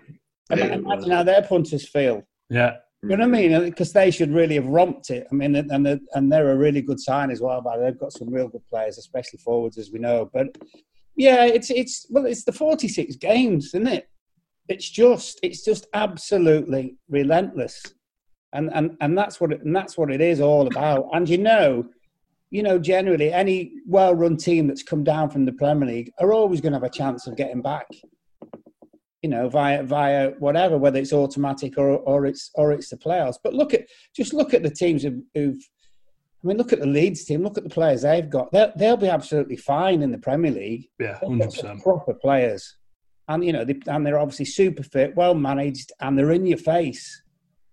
Eight. Imagine how their punters feel. Yeah. You know what I mean? Because they should really have romped it. I mean, and they're, and they're a really good sign as well. But they've got some real good players, especially forwards, as we know. But yeah, it's it's well, it's the forty six games, isn't it? It's just it's just absolutely relentless, and and and that's what it, and that's what it is all about. And you know, you know, generally any well run team that's come down from the Premier League are always going to have a chance of getting back you know, via via whatever, whether it's automatic or or it's or it's the playoffs. But look at just look at the teams who've, who've I mean, look at the Leeds team. Look at the players they've got. They'll, they'll be absolutely fine in the Premier League. Yeah, hundred percent. proper players, and you know, they, and they're obviously super fit, well managed, and they're in your face.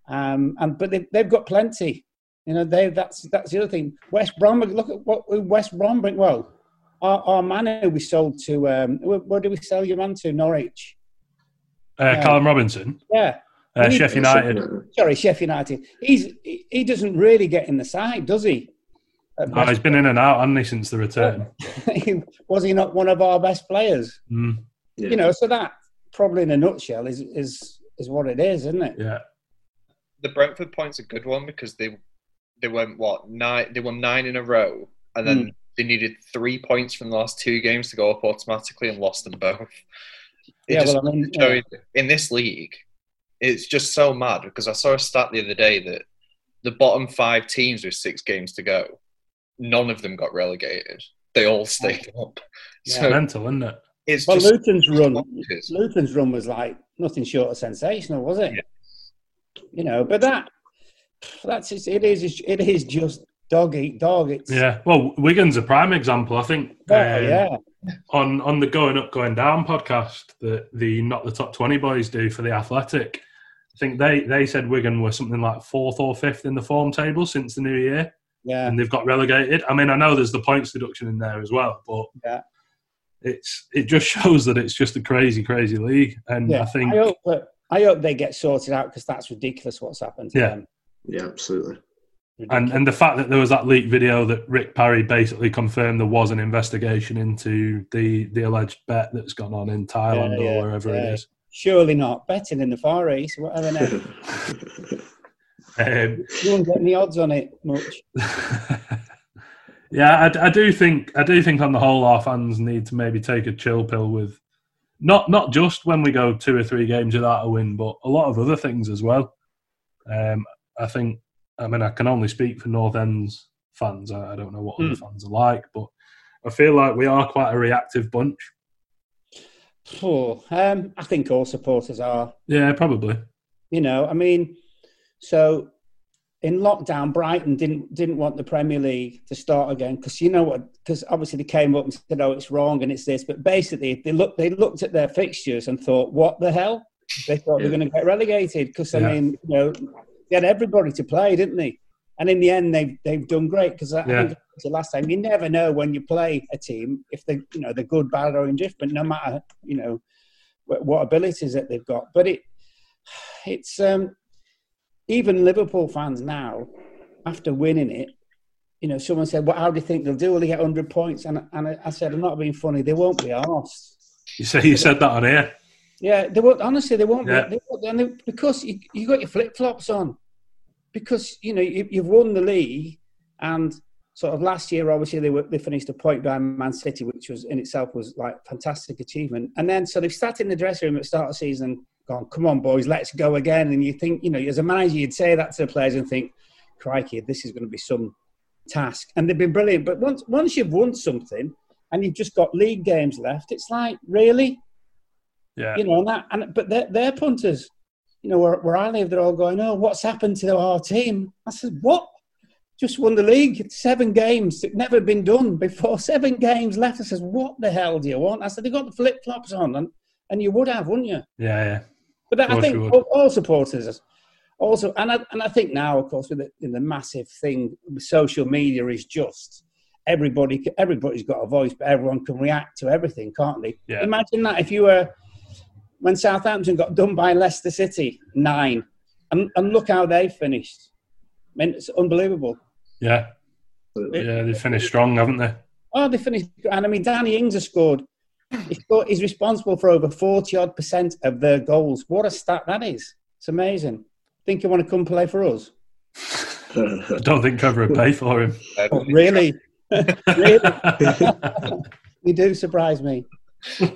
Um, and but they, they've got plenty. You know, they that's that's the other thing. West Brom. Look at what West Brom bring. Well, our, our man who we sold to. Um, where, where did we sell your man to? Norwich. Uh, Yeah. Callum Robinson, Yeah. uh, He- Sheffield United. Sorry, Sheffield United. He's he, he doesn't really get in the side, does he? At Oh, he's been in and out, hasn't he, since the return? was he not one of our best players? Mm, Yeah. You know, so that probably in a nutshell is is is what it is, isn't it? yeah. The Brentford point's a good one because they they went what nine they won nine in a row and then hmm. they needed three points from the last two games to go up automatically and lost them both. It Yeah, just well, I mean, showed- in this league, it's just so mad because I saw a stat the other day that the bottom five teams with six games to go, none of them got relegated. They all stayed up. It's So mental, isn't it? it's Well, just Luton's run, bonkers. Luton's run was like nothing short of sensational, was it? Yeah. You know, but that that's just, it is it is just dog eat dog. It's Yeah. Well, Wigan's a prime example. I think Oh, um, yeah. on on the Going Up, Going Down podcast that the Not the Top 20 boys do for The Athletic, I think they, they said Wigan were something like fourth or fifth in the form table since the new year yeah. and they've got relegated. I mean, I know there's the points deduction in there as well, but Yeah. it's it just shows that it's just a crazy, crazy league. And Yeah, I think I hope that I hope they get sorted out because that's ridiculous what's happened to Yeah. them. Yeah, absolutely. and and the fact that there was that leaked video that Rick Parry basically confirmed there was an investigation into the the alleged bet that's gone on in Thailand Yeah, yeah, or wherever yeah. it is. Surely not betting in the Far East, whatever. Now. Um, you won't get any odds on it much. yeah, I, I do think I do think on the whole our fans need to maybe take a chill pill with not not just when we go two or three games without a win, but a lot of other things as well. Um, I think I mean I can only speak for North End's fans. I, I don't know what other fans are like, but I feel like we are quite a reactive bunch. Oh, um, I think all supporters are. Yeah, probably. You know, I mean, so in lockdown, Brighton didn't didn't want the Premier League to start again because you know what? Because obviously they came up and said, "Oh, it's wrong and it's this," but basically they looked they looked at their fixtures and thought, "What the hell?" They thought they were going to get relegated because I Yeah. mean, you know, they had everybody to play, didn't they? And in the end, they've they've done great because I Yeah. think said last time you never know when you play a team if they you know they're good, bad, or indifferent, no matter you know what, what abilities that they've got. But it it's um, even Liverpool fans now after winning it. You know, someone said, "Well, how do you think they'll do? Will they get hundred points?" And and I, I said, "I'm not being funny. They won't be arsed. You say you said that on here. Yeah, they won't. Honestly, they won't. Yeah. Be, they won't and they, because you you got your flip flops on, because you know you, you've won the league, and sort of last year, obviously they were they finished a point behind Man City, which was in itself was like fantastic achievement. And then so they've sat in the dressing room at the start of the season, gone, "Come on, boys, let's go again." And you think, you know, as a manager, you'd say that to the players and think, "Crikey, this is going to be some task." And they've been brilliant. But once once you've won something and you've just got league games left, it's like really Yeah. you know, and that, and but they're, they're punters. You know, where, where I live, they're all going, "Oh, what's happened to our team?" I said, "What? Just won the league, seven games. It never been done before. Seven games left." I says, "What the hell do you want?" I said, "They got the flip flops on, and and you would have, wouldn't you?" Yeah, yeah. But I think all, all supporters, also, and I, and I think now, of course, with the, the massive thing, social media is just everybody. Everybody's got a voice, but everyone can react to everything, can't they? Yeah. Imagine that if you were when Southampton got done by Leicester City nine, and, and look how they finished. I mean, it's unbelievable. Yeah. Yeah, they finished strong, haven't they? Oh, they finished, and I mean, Danny Ings has scored. He's, scored, he's responsible for over forty odd percent of their goals. What a stat that is! It's amazing. Think you want to come play for us? I don't think Trevor would pay for him. Oh, really? really? you do surprise me.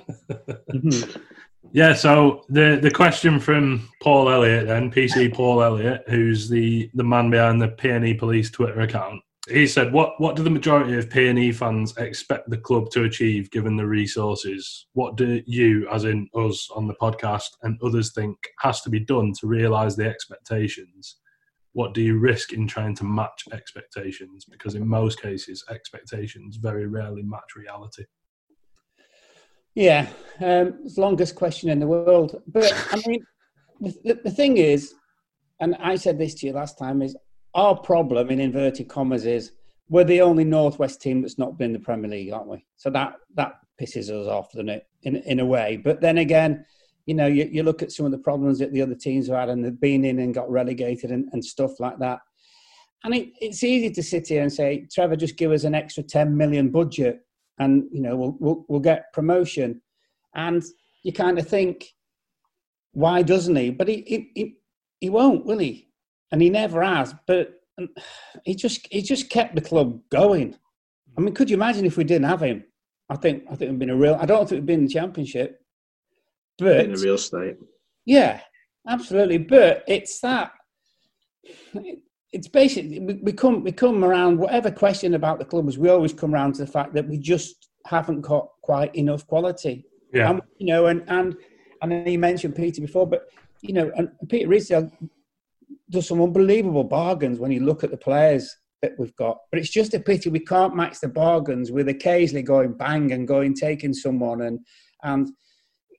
Yeah, so the the question from Paul Elliott then, PC Paul Elliott, who's the, the man behind the PNE Police Twitter account. He said, "What what do the majority of PNE fans expect the club to achieve given the resources? What do you, as in us on the podcast, and others think has to be done to realise the expectations? What do you risk in trying to match expectations? Because in most cases, expectations very rarely match reality." Yeah, um, it's the longest question in the world. But I mean, the, the, the thing is, and I said this to you last time, is our problem in inverted commas is we're the only Northwest team that's not been in the Premier League, aren't we? So that that pisses us off, doesn't it? In in a way. But then again, you know, you, you look at some of the problems that the other teams have had, and they've been in and got relegated and, and stuff like that. And it, it's easy to sit here and say, Trevor, just give us an extra 10 million budget and, you know, we'll, we'll, we'll get promotion. And you kind of think, why doesn't he? But he, he, he, he won't, will he? And he never has. But um, he just, he just kept the club going. I mean, could you imagine if we didn't have him? I think, I think it'd been a real, I don't think we'd been in the championship. But in a real state. yeah, absolutely. But it's that. It's basically we, we come we come around whatever question about the club is. We always come around to the fact that we just haven't got quite enough quality. Yeah. And, you know, and and and you mentioned Peter before, but you know, and Peter Ridsdale does some unbelievable bargains when you look at the players that we've got. But it's just a pity we can't match the bargains with occasionally going bang and going taking someone and and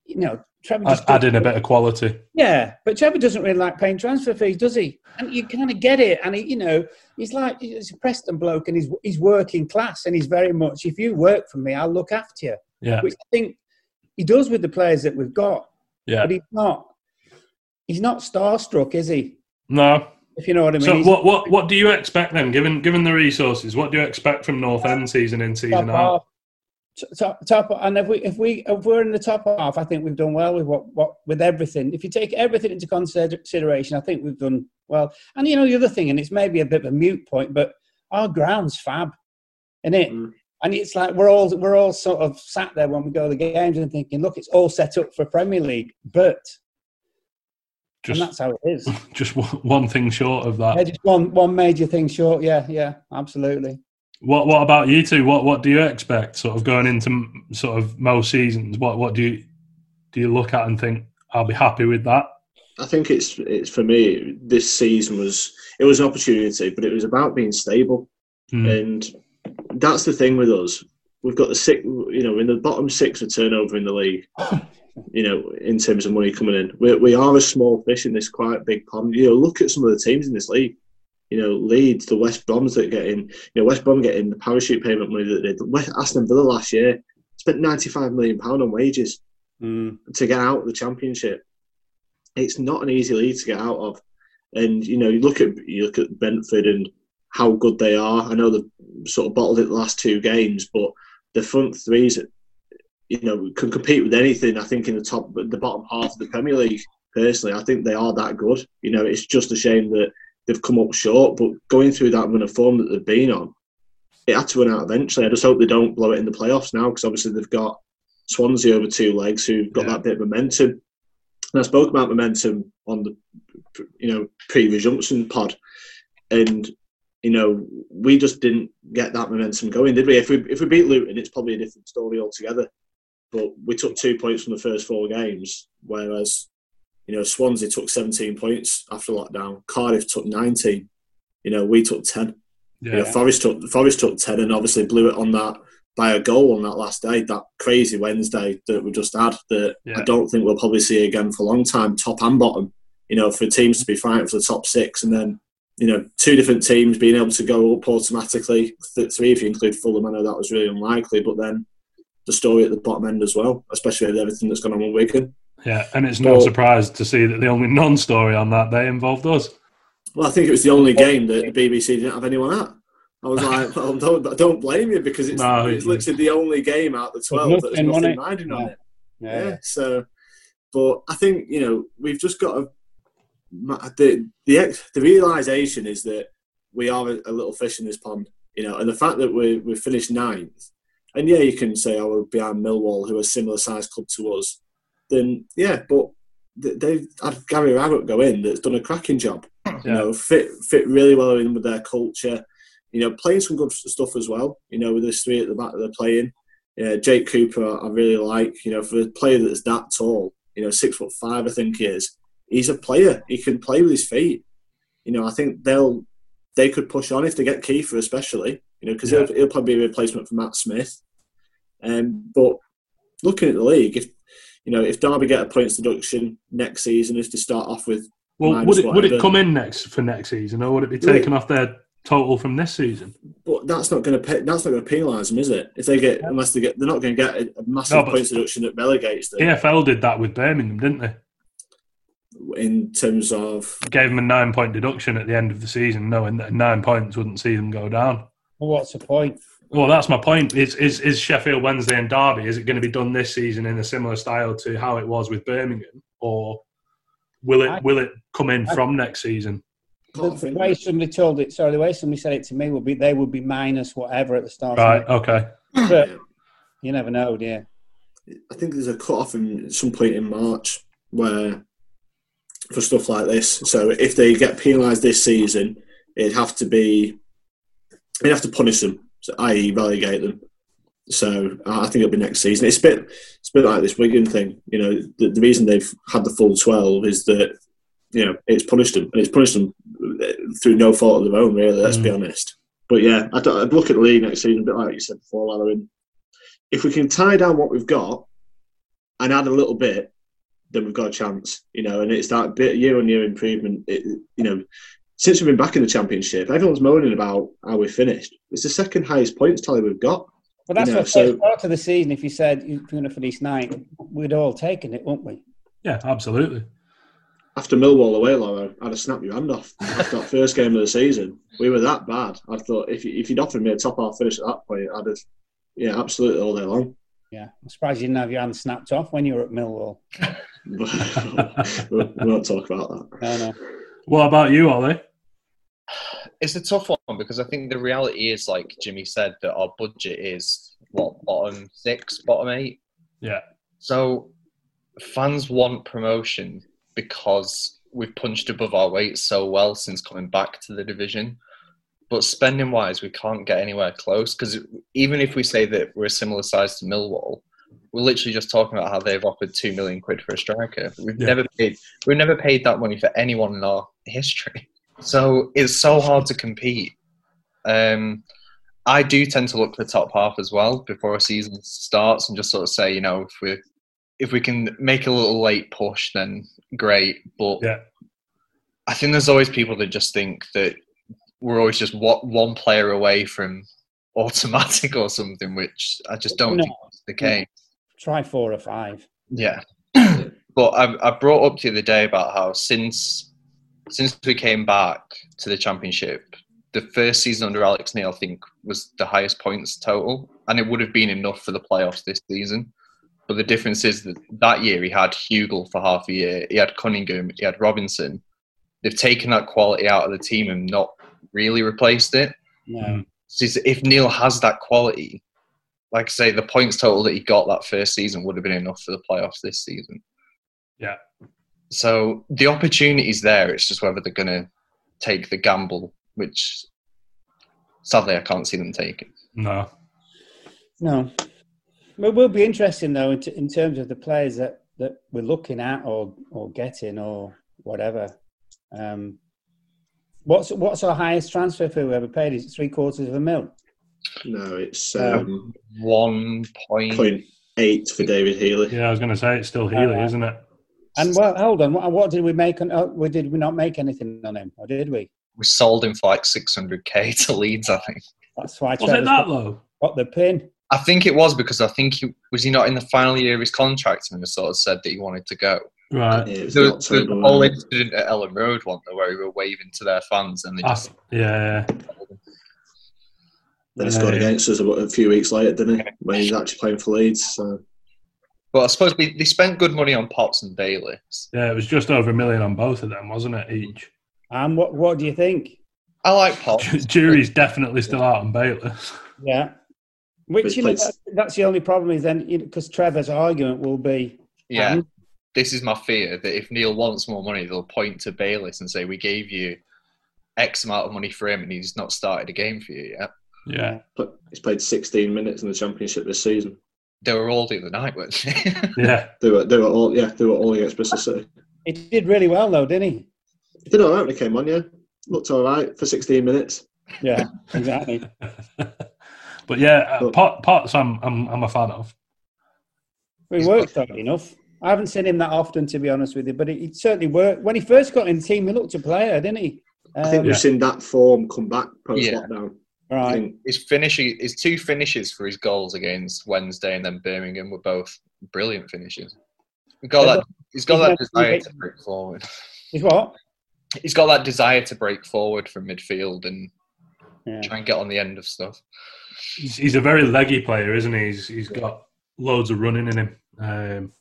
you know Trevor just Add in a bit of quality. yeah, but Trevor doesn't really like paying transfer fees, does he? And you kind of get it. And he, you know, he's like he's a Preston bloke, and he's he's working class, and he's very much. If you work for me, I'll look after you. Yeah. Which I think he does with the players that we've got. Yeah. But he's not. He's not starstruck, is he? No. If you know what I mean. So what what what do you expect then, given given the resources? What do you expect from North End season in season top out? half. Top, top, and if we if we if we're in the top half, I think we've done well with what, what with everything. If you take everything into consideration, I think we've done well. And you know the other thing, and it's maybe a bit of a mute point, but our ground's fab, isn't it? Mm. And it's like we're all we're all sort of sat there when we go to the games and thinking, look, it's all set up for Premier League, but Just and that's how it is. just one- one thing short of that. yeah, just one one major thing short. Yeah, yeah, absolutely. What what about you two? What what do you expect? Sort of going into sort of most seasons. What what do you do you look at and think I'll be happy with that? I think it's it's for me. This season was it was an opportunity, but it was about being stable, Mm. and that's the thing with us. We've got the six, you know, in the bottom six for turnover in the league. You know, in terms of money coming in, we we are a small fish in this quite big pond. You know, look at some of the teams in this league. You know, Leeds, the West Broms that get in. You know, West Brom getting the parachute payment money that they did. West Aston Villa last year spent ninety five million pound on wages mm. to get out of the championship. It's not an easy league to get out of, and you know you look at you look at Brentford and how good they are. I know they've sort of bottled it the last two games, but the front threes, you know, we can compete with anything. I think in the top, the bottom half of the Premier League. Personally, I think they are that good. You know, it's just a shame that they've come up short. But going through that run of form that they've been on, it had to run out eventually. I just hope they don't blow it in the playoffs now, because obviously they've got Swansea over two legs who've got that bit of momentum. And I spoke about momentum on the you know pre-resumption pod, and you know we just didn't get that momentum going, did we? If we if we beat Luton, it's probably a different story altogether. But we took two points from the first four games, whereas you know Swansea took 17 points after lockdown. Cardiff took 19. You know we took 10. You know, Yeah. Forest took Forest took 10 and obviously blew it on that by a goal on that last day, that crazy Wednesday that we just had. That Yeah. I don't think we'll probably see again for a long time, top and bottom. You know, for teams to be fighting for the top six, and then you know, two different teams being able to go up automatically. Three, if you include Fulham, I know that was really unlikely, but then the story at the bottom end as well, especially with everything that's gone on with Wigan. Yeah, and it's no surprise to see that the only non-story on that day involved us. Well, I think it was the only game that the BBC didn't have anyone at. I was like, well, don't, don't blame you because it's, No, it's it- literally the only game out of the 12 that there's nothing on nothing riding on Yeah. it. Yeah. Yeah. So, but I think, you know, we've just got to, the, the, the realisation is that we are a, a little fish in this pond, you know, and the fact that we we finished ninth, and yeah, you can say, oh, we're behind Millwall, who are a similar sized club to us, then yeah, but they've had Gary Rowett go in that's done a cracking job. You know, fit fit really well in with their culture. You know, playing some good stuff as well. You know, with the three at the back that they're playing. Yeah, Jake Cooper, I really like. You know, for a player that's that tall, you know, six foot five, I think he is. He's a player. He can play with his feet. You know, I think they'll they could push on if they get Kieffer, especially. You know, because Yeah. he'll, he'll probably be a replacement for Matt Smith. Um, but looking at the league, if you know, if Derby get a points deduction next season, if they start off with Well, would it would it come in next for next season, or would it be taken off their total from this season? But that's not going to that's not going to penalise them, is it? If they get unless they get, they're not going to get a, a massive No, points deduction that relegates them EFL did that with Birmingham, didn't they? in terms of. Gave them a nine point deduction at the end of the season, knowing that nine points wouldn't see them go down. Well, what's the point? Well, that's my point. Is, is is Sheffield Wednesday and Derby? Is it going to be done this season in a similar style to how it was with Birmingham, or will it I- will it come in I- from next season? The, the way somebody told it, sorry, the way somebody said it to me would be they would be minus whatever at the start. Right. it. Okay. But you never know, do you? I think there's a cut off in some point in March where for stuff like this. So if they get penalised this season, it'd have to be you'd have to punish them, so, i.e., relegate them. So I think it'll be next season. It's a bit, it's a bit like this Wigan thing. You know, the, the reason they've had the full twelve is that you know it's punished them, and it's punished them uh, through no fault of their own. Really, let's be mm. honest. But yeah, I'd, I'd look at the league next season, a bit like you said before, and if we can tie down what we've got and add a little bit, then we've got a chance. You know, and it's that bit year on year improvement. It, you know, since we've been back in the championship, everyone's moaning about how we finished. It's the second highest points tally we've got. But that's You know, what so- first part of the season. If you said you're going to finish ninth, we'd all taken it, wouldn't we? Yeah, absolutely. After Millwall away, Lawro, I'd have snapped your hand off after that first game of the season. We were that bad. I thought if, you, if you'd offered me a top half finish at that point, I'd have, yeah, absolutely all day long. Yeah, I'm surprised you didn't have your hand snapped off when you were at Millwall. we we won't talk about that. No, no. What about you, Ollie? It's a tough one because I think the reality is, like Jimmy said, that our budget is what bottom six, bottom eight. Yeah. So fans want promotion because we've punched above our weight so well since coming back to the division. But spending wise, we can't get anywhere close because even if we say that we're a similar size to Millwall, we're literally just talking about how they've offered two million quid for a striker. We've Yeah. never paid we've never paid that money for anyone in our history. So it's so hard to compete. Um, I do tend to look for the top half as well before a season starts and just sort of say, you know, if we if we can make a little late push, then great. But Yeah. I think there's always people that just think that we're always just one player away from automatic or something, which I just don't No. think is the case. Try four or five. Yeah. but I, I brought up the other day about how since since we came back to the championship, the first season under Alex Neil, I think, was the highest points total, and it would have been enough for the playoffs this season. But the difference is that that year he had Hugill for half a year, he had Cunningham, he had Robinson. They've taken that quality out of the team and not really replaced it. No. Hmm. So if Neil has that quality, like I say, the points total that he got that first season would have been enough for the playoffs this season. Yeah. So the opportunity's there. It's just whether they're going to take the gamble, which sadly I can't see them taking. No. No. Well, it will be interesting though in, t- in terms of the players that, that we're looking at or or getting or whatever. Um, what's what's our highest transfer fee we ever paid? Is it three quarters of a mil? No, it's um, One point. point eight for David Healy. Yeah, I was going to say it's still Healy, Uh, isn't it? And well, hold on. What, what did we make? On, oh, we did we not make anything on him, or did we? We sold him for like 600k to Leeds, I think. That's why. Was it that got, low? got the pin. I think it was because I think he was he not in the final year of his contract and sort of said that he wanted to go. Right. Yeah, There was there was terrible, the whole incident at Elland Road one where we were waving to their fans and they I- just yeah. Then he scored Yeah. against us a, a few weeks later, didn't he? When he was actually playing for Leeds. So Well, I suppose they, they spent good money on Potts and Bayliss. Yeah, it was just over a million on both of them, wasn't it, each? And what what do you think? I like Potts. Jury's definitely still out on Bayliss. Yeah. Which Which you know, that, that's the only problem is then because Trevor's argument will be Yeah, um, this is my fear that if Neil wants more money, they'll point to Bayliss and say, "We gave you X amount of money for him, and he's not started a game for you yet." Yeah. but he's played 16 minutes in the Championship this season. They were all the other night, weren't they? Yeah. They were, they were all, yeah, they were all against Bristol City. he did really well though, didn't he? He did all right when he came on, yeah. Looked all right for 16 minutes. Yeah, exactly. but yeah, uh, Pot, Potts, I'm, I'm, I'm a fan of. he worked hard enough. I haven't seen him that often, to be honest with you, but it, it certainly worked. When he first got in the team, he looked a player, didn't he? I think Um, we've seen that form come back post lockdown. I right. think his finishing, his two finishes for his goals against Wednesday and then Birmingham were both brilliant finishes. He's got that. He's got that meant to be desire to break forward. He's what? He's got that desire to break forward from midfield and Yeah. try and get on the end of stuff. He's, he's a very leggy player, isn't he? He's, he's got loads of running in him. Um,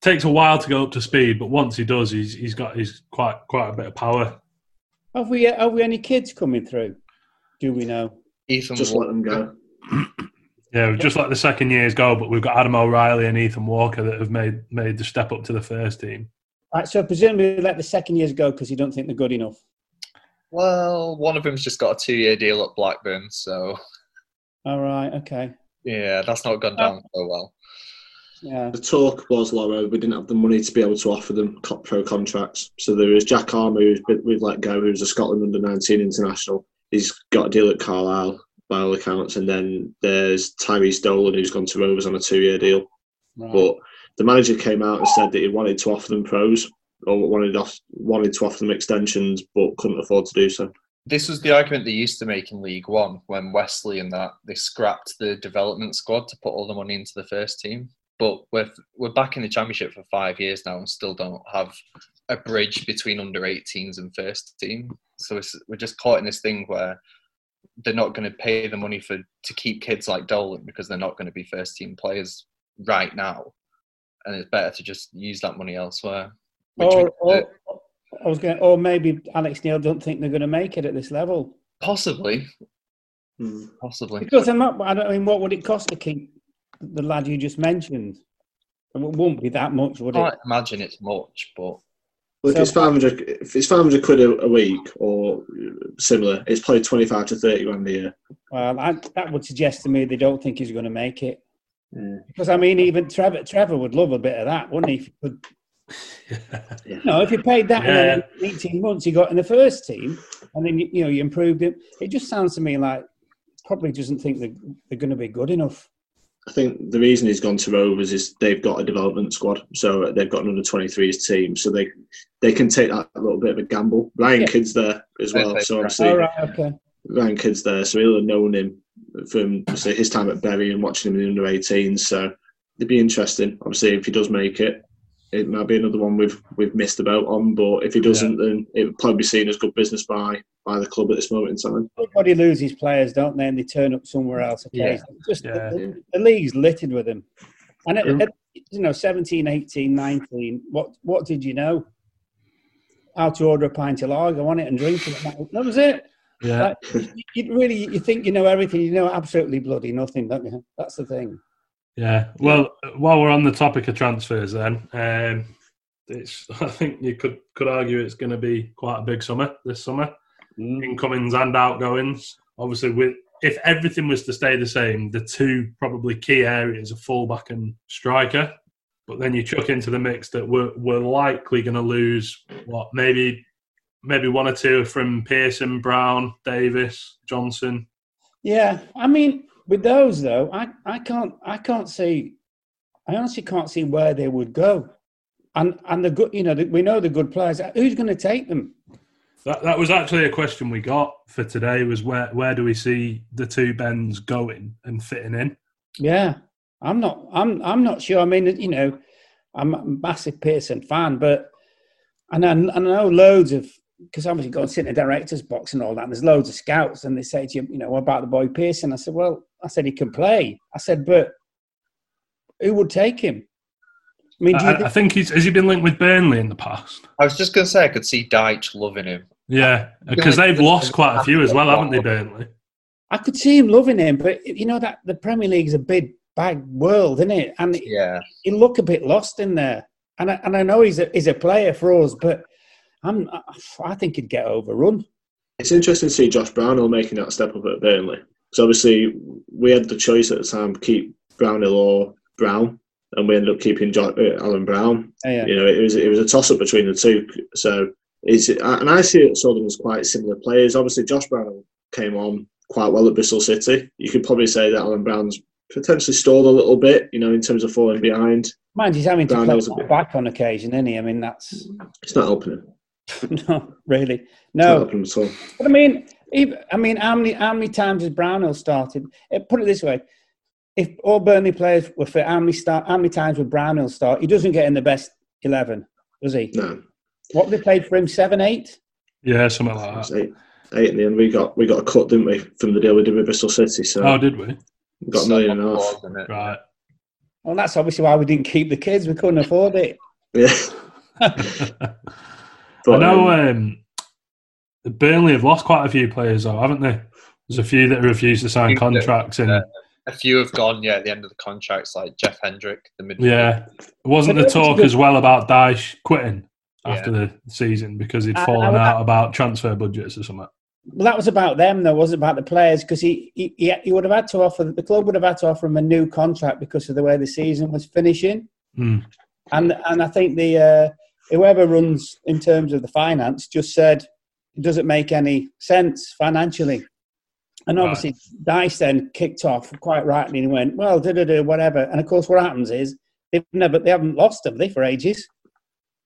takes a while to go up to speed, but once he does, he's he's got he's quite quite a bit of power. Have we have we any kids coming through? Do we know? Ethan, just Wa- let them go. Yeah, just like the second years go, but we've got Adam O'Reilly and Ethan Walker that have made made the step up to the first team. Right, so presumably we let the second years go because you don't think they're good enough. well, one of them's just got a two-year deal at Blackburn, so All right, okay, yeah, that's not gone down so well. yeah, The talk was, Lawro, we didn't have the money to be able to offer them co- pro contracts. So there was Jack Armer, who's been, we've let go, who's a Scotland under 19 international. He's got a deal at Carlisle, by all accounts. And then there's Tyrhys Dolan, who's gone to Rovers on a two year deal. right. But the manager came out and said that he wanted to offer them pros or wanted, off, wanted to offer them extensions, but couldn't afford to do so. This was the argument they used to make in League One when Westley and that they scrapped the development squad to put all the money into the first team. But we're we're back in the championship for five years now and still don't have a bridge between under 18s and first team. So it's, we're just caught in this thing where they're not going to pay the money for to keep kids like Dolan because they're not going to be first team players right now, and it's better to just use that money elsewhere. Or, or I was going, or maybe Alex Neil don't think they're going to make it at this level possibly, Hmm. possibly. because I'm not. I, don't, I mean, what would it cost to keep the lad you just mentioned? It won't be that much, would I it? can't imagine it's much, but Well, if So- it's 500, if it's 500 quid a, a week or similar, it's probably 25 to 30 grand a year. Well, I, that would suggest to me they don't think he's going to make it. Yeah. Because I mean, even Trevor, Trevor would love a bit of that, wouldn't he? If he could, you know, if you paid that and then in eighteen months he got in the first team, and then you, you know you improved him, it just sounds to me like probably doesn't think they're, they're going to be good enough. I think the reason he's gone to Rovers is they've got a development squad, so they've got an under 23s team, so they they can take that a little bit of a gamble. Ryan Yeah. Kidd's there as well, Okay, so right. obviously All right, okay. Ryan Kidd's there, so he'll have known him from say, his time at Bury and watching him in the under 18s. So it'd be interesting. Obviously, if he does make it, it might be another one we've we've missed about on. But if he doesn't, then it would probably be seen as good business by by the club at this moment in time. Everybody loses players, don't they? And they turn up somewhere else occasionally. Just Yeah. The, the league's littered with them. And at, True. at, you know, 17, 18, 19, what what did you know? How to order a pint of lager, want it, and drink it. That, that was it. Yeah, Like, you, you really you think you know everything. You know absolutely bloody nothing, don't you? That's the thing. yeah. Well, while we're on the topic of transfers, then um, it's I think you could could argue it's going to be quite a big summer this summer, Mm. incomings and outgoings. Obviously, with if everything was to stay the same, the two probably key areas are fullback and striker. But then you chuck into the mix that we're we're likely going to lose what maybe maybe one or two from Pearson, Brown, Davies, Johnson. Yeah, I mean, with those though, I, I can't I can't see. I honestly can't see where they would go. and and the good, you know, the, we know the good players. Who's going to take them? That, that was actually a question we got for today. Was where where do we see the two bends going and fitting in? Yeah, I'm not. I'm. I'm not sure. I mean, you know, I'm a massive Pearson fan, but and I, and I know loads of because obviously go and sit in the director's box and all that. And there's loads of scouts, and they say to you, you know, what about the boy Pearson? I said, well, I said he can play. I said, but who would take him? I mean, I, I, think he's has he been linked with Burnley in the past? I was just going to say I could see Dyche loving him. Yeah, because they've lost quite a few as well, haven't they, Burnley? I could see him loving him, but you know that the Premier League is a big, big world, isn't it? And yeah, he look a bit lost in there. And I, and I know he's a he's a player for us, but I'm I think he'd get overrun. It's interesting to see Josh Brownhill making that step up at Burnley. Because obviously we had the choice at the time keep Brownhill or Brown, and we ended up keeping jo- uh, Alan Brown. Oh, yeah. You know, it was it was a toss up between the two. So is and I see it saw them as quite similar players. Obviously, Josh Brown came on quite well at Bristol City. You could probably say that Alan Brown's potentially stalled a little bit, you know, in terms of falling behind. Mind he's having to play back on occasion, isn't he? I mean, that's it's not helping him. no, really, no. It's not helping at all. But I mean, I mean, how many how many times has Brownhill started? Eh, put it this way: if all Burnley players were fit, how many start? How many times would Brownhill start? He doesn't get in the best eleven, does he? No. What they played for him? Seven, eight. Yeah, something like that. Eight, eight in the end. We got we got a cut, didn't we, from the deal we did with Bristol City? So oh, did we? we got a million and a half. Right. Well, that's obviously why we didn't keep the kids. We couldn't afford it. Yeah. I know um, Burnley have lost quite a few players, though, haven't they? There's a few that refused to sign contracts, and uh, a few have gone. Yeah, at the end of the contracts, like Jeff Hendrick, the midfielder. yeah, wasn't the talk as well about Dyche quitting after the season because he'd I- I fallen would- out about transfer budgets or something? Well, that was about them, though, wasn't about the players because he, he he he would have had to offer the club would have had to offer him a new contract because of the way the season was finishing, Hmm. and and I think the uh, whoever runs in terms of the finance just said it doesn't make any sense financially, and Right. obviously Dyche then kicked off quite rightly and went well, da da da whatever, and of course what happens is they've never they haven't lost have they for ages,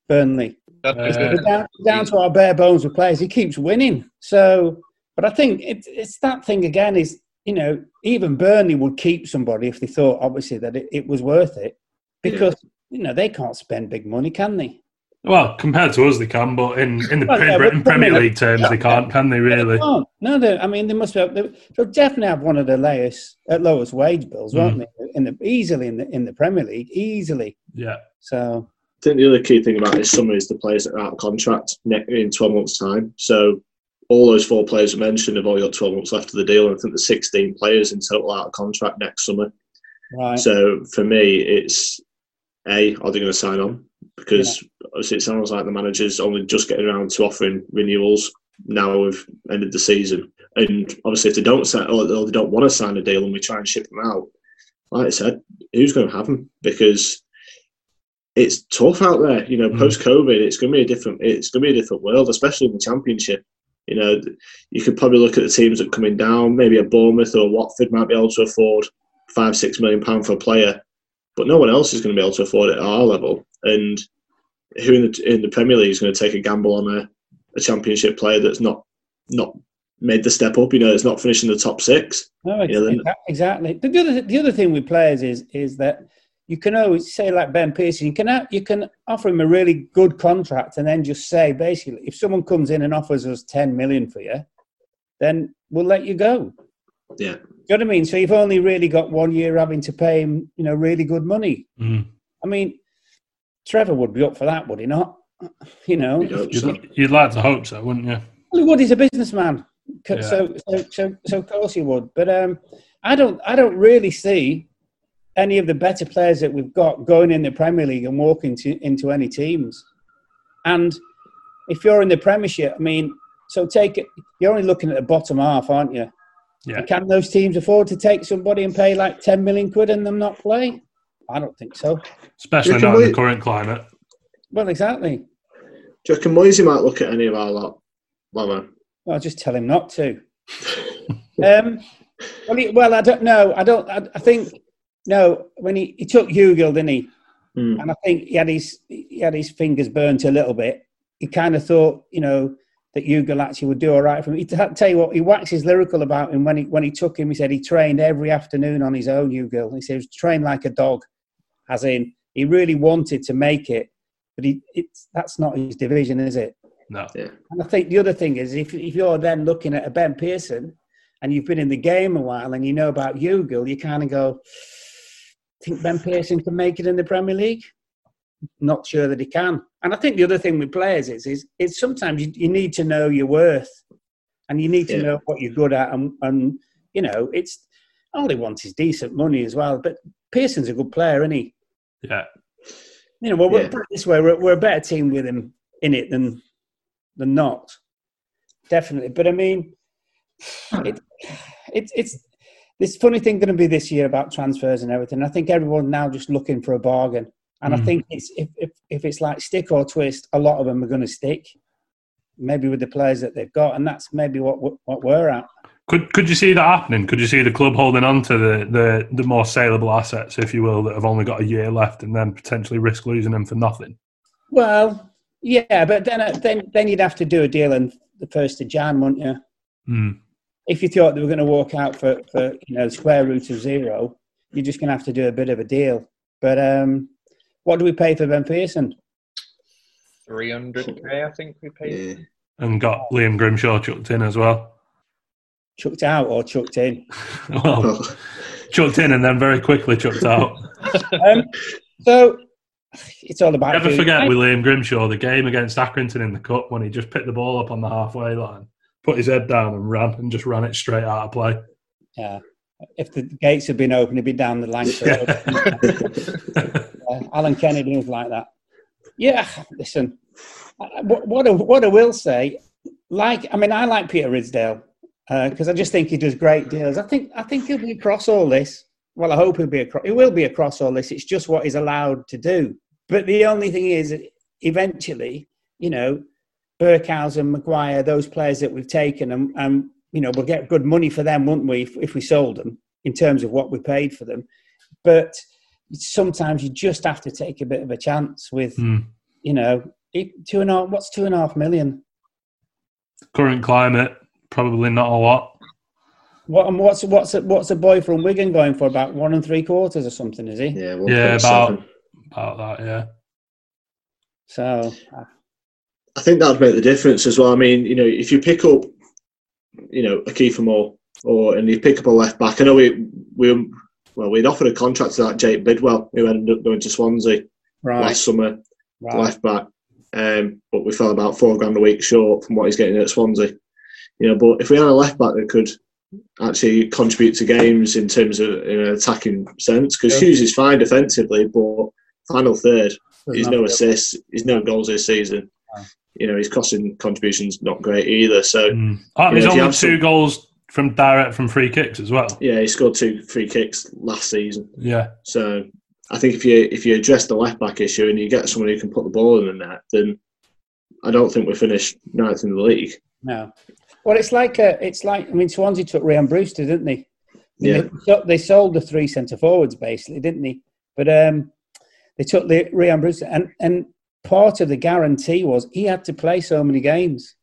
Burnley. That's Uh, down, down to our bare bones with players, he keeps winning. So, but I think it's it's that thing again. Is you know even Burnley would keep somebody if they thought obviously that it, it was worth it because you know they can't spend big money, can they? Well, compared to us, they can, but in, in the Well, yeah, Pre- but Premier Premier League terms, they can't, can they? Really? They can't. No, they, I mean they must have. They, they'll definitely have one of the lowest uh, lowest wage bills, won't they? In the easily in the in the Premier League, easily. Yeah. So I think the other key thing about this summer is the players that are out of contract in 12 months' time. So all those four players I mentioned have only got 12 months left of the deal. And I think there's 16 players in total out of contract next summer. right. So for me, it's A, are they going to sign on? Because obviously it sounds like the manager's only just getting around to offering renewals now we've ended the season. And obviously if they don't sign or they don't want to sign a deal and we try and ship them out, like I said, who's going to have them? Because it's tough out there. You know, Mm. post COVID, it's going to be a different. It's going to be a different world, especially in the Championship. You know, you could probably look at the teams that are coming down. Maybe a Bournemouth or Watford might be able to afford five, six million pound for a player, but no one else is going to be able to afford it at our level. And who in the in the Premier League is going to take a gamble on a, a Championship player that's not not made the step up? You know, it's not finishing the top six. No, Yeah, then- exactly. The, the other the other thing with players is is that you can always say like Ben Pearson, you can you can offer him a really good contract and then just say basically if someone comes in and offers us ten million for you, then we'll let you go. Yeah. You know what I mean? So you've only really got one year having to pay him, you know, really good money. Mm. I mean, Trevor would be up for that, would he not? You know, You'd, you'd like to hope so, wouldn't you? well, he would. He's a businessman, Yeah. so, so so so of course he would. But um, I don't I don't really see any of the better players that we've got going in the Premier League and walking to, into any teams. And if you're in the Premiership, I mean, so take it. You're only looking at the bottom half, aren't you? Yeah. And Can those teams afford to take somebody and pay like ten million quid and them not play? I don't think so. Especially You can not in the current climate. Well, exactly. Do you reckon Moisey might look at any of our lot? Lama? Well, just tell him not to. um, well, he, well, I don't know. I don't. I, I think no. When he, he took Hugill, didn't he? Mm. And I think he had his he had his fingers burnt a little bit. He kind of thought, you know, that Hugill actually would do all right for him. He t- tell you what, he waxes lyrical about him when he when he took him. He said he trained every afternoon on his own. Hugill, he said he was trained like a dog, as in he really wanted to make it, but he it's that's not his division, is it? No. Yeah. And I think the other thing is if if you're then looking at a Ben Pearson and you've been in the game a while and you know about Hugill, you kind of go, think Ben Pearson can make it in the Premier League? Not sure that he can. And I think the other thing with players is is it's sometimes you, you need to know your worth and you need to Yeah. know what you're good at and, and you know it's all he wants is decent money as well. But Pearson's a good player, isn't he? Yeah. You know, well, we're, Yeah. it this way, we're, we're a better team with him in it than than not. Definitely. But I mean, it, it's it's this funny thing going to be this year about transfers and everything. I think everyone now just looking for a bargain, and I Mm. think it's if, if if it's like stick or twist, a lot of them are going to stick. Maybe with the players that they've got, and that's maybe what what we're at. Could could you see that happening? Could you see the club holding on to the, the, the more saleable assets, if you will, that have only got a year left, and then potentially risk losing them for nothing? Well, yeah, but then then then you'd have to do a deal in the first of Jan, wouldn't you? Mm. If you thought they were going to walk out for, for you know square root of zero, you're just going to have to do a bit of a deal. But um, what do we pay for Ben Pearson? 300k, I think we paid. Yeah. And got Liam Grimshaw chucked in as well. Chucked out or chucked in? Well, chucked in and then very quickly chucked out. Um, so it's all about. Never who- forget with Liam Grimshaw the game against Accrington in the cup when he just picked the ball up on the halfway line, put his head down and ran, and just ran it straight out of play. Yeah. If the gates had been open, he'd be down the line. Uh, Alan Kennedy was like that. Yeah, listen. What, what, I, what I will say, like, I mean, I like Peter Ridsdale because I just think he does great deals. I think I think he'll be across all this. Well, I hope he'll be across. He will be across all this. It's just what he's allowed to do. But the only thing is, eventually, you know, Barkhuizen, Maguire, those players that we've taken, and, and you know, we'll get good money for them, wouldn't we, if, if we sold them in terms of what we paid for them. But sometimes you just have to take a bit of a chance with, Mm. you know, it- two and a half. What's two and a half million? Current climate, probably not a lot. What and what's what's a, what's a boy from Wigan going for? About one and three quarters or something, is he? yeah, Yeah, 1.7. about about that. Yeah. So uh, I think that'd make the difference as well. I mean, you know, if you pick up, you know, a Kieffer Moore or and you pick up a left back, I know we we well we'd offered a contract to that Jake Bidwell who ended up going to Swansea right, last summer, right. left back, um, but we fell about four grand a week short from what he's getting at Swansea. You know, but if we had a left back that could actually contribute to games in terms of in an attacking sense, because Yeah. Hughes is fine defensively, but final third, Does he's no assists, he's no goals this season. You know, his crossing contribution's not great either. So Mm. Oh, Yeah, there's if only have two some- goals from direct from free kicks as well. yeah, he scored two free kicks last season. Yeah. So I think if you if you address the left back issue and you get someone who can put the ball in the net, then I don't think we finish ninth in the league. No. Well, it's like uh, it's like I mean, Swansea took Ryan Brewster, didn't they? Yeah. They, they sold the three centre forwards basically, didn't they? But um, they took the Ryan Brewster, and and part of the guarantee was he had to play so many games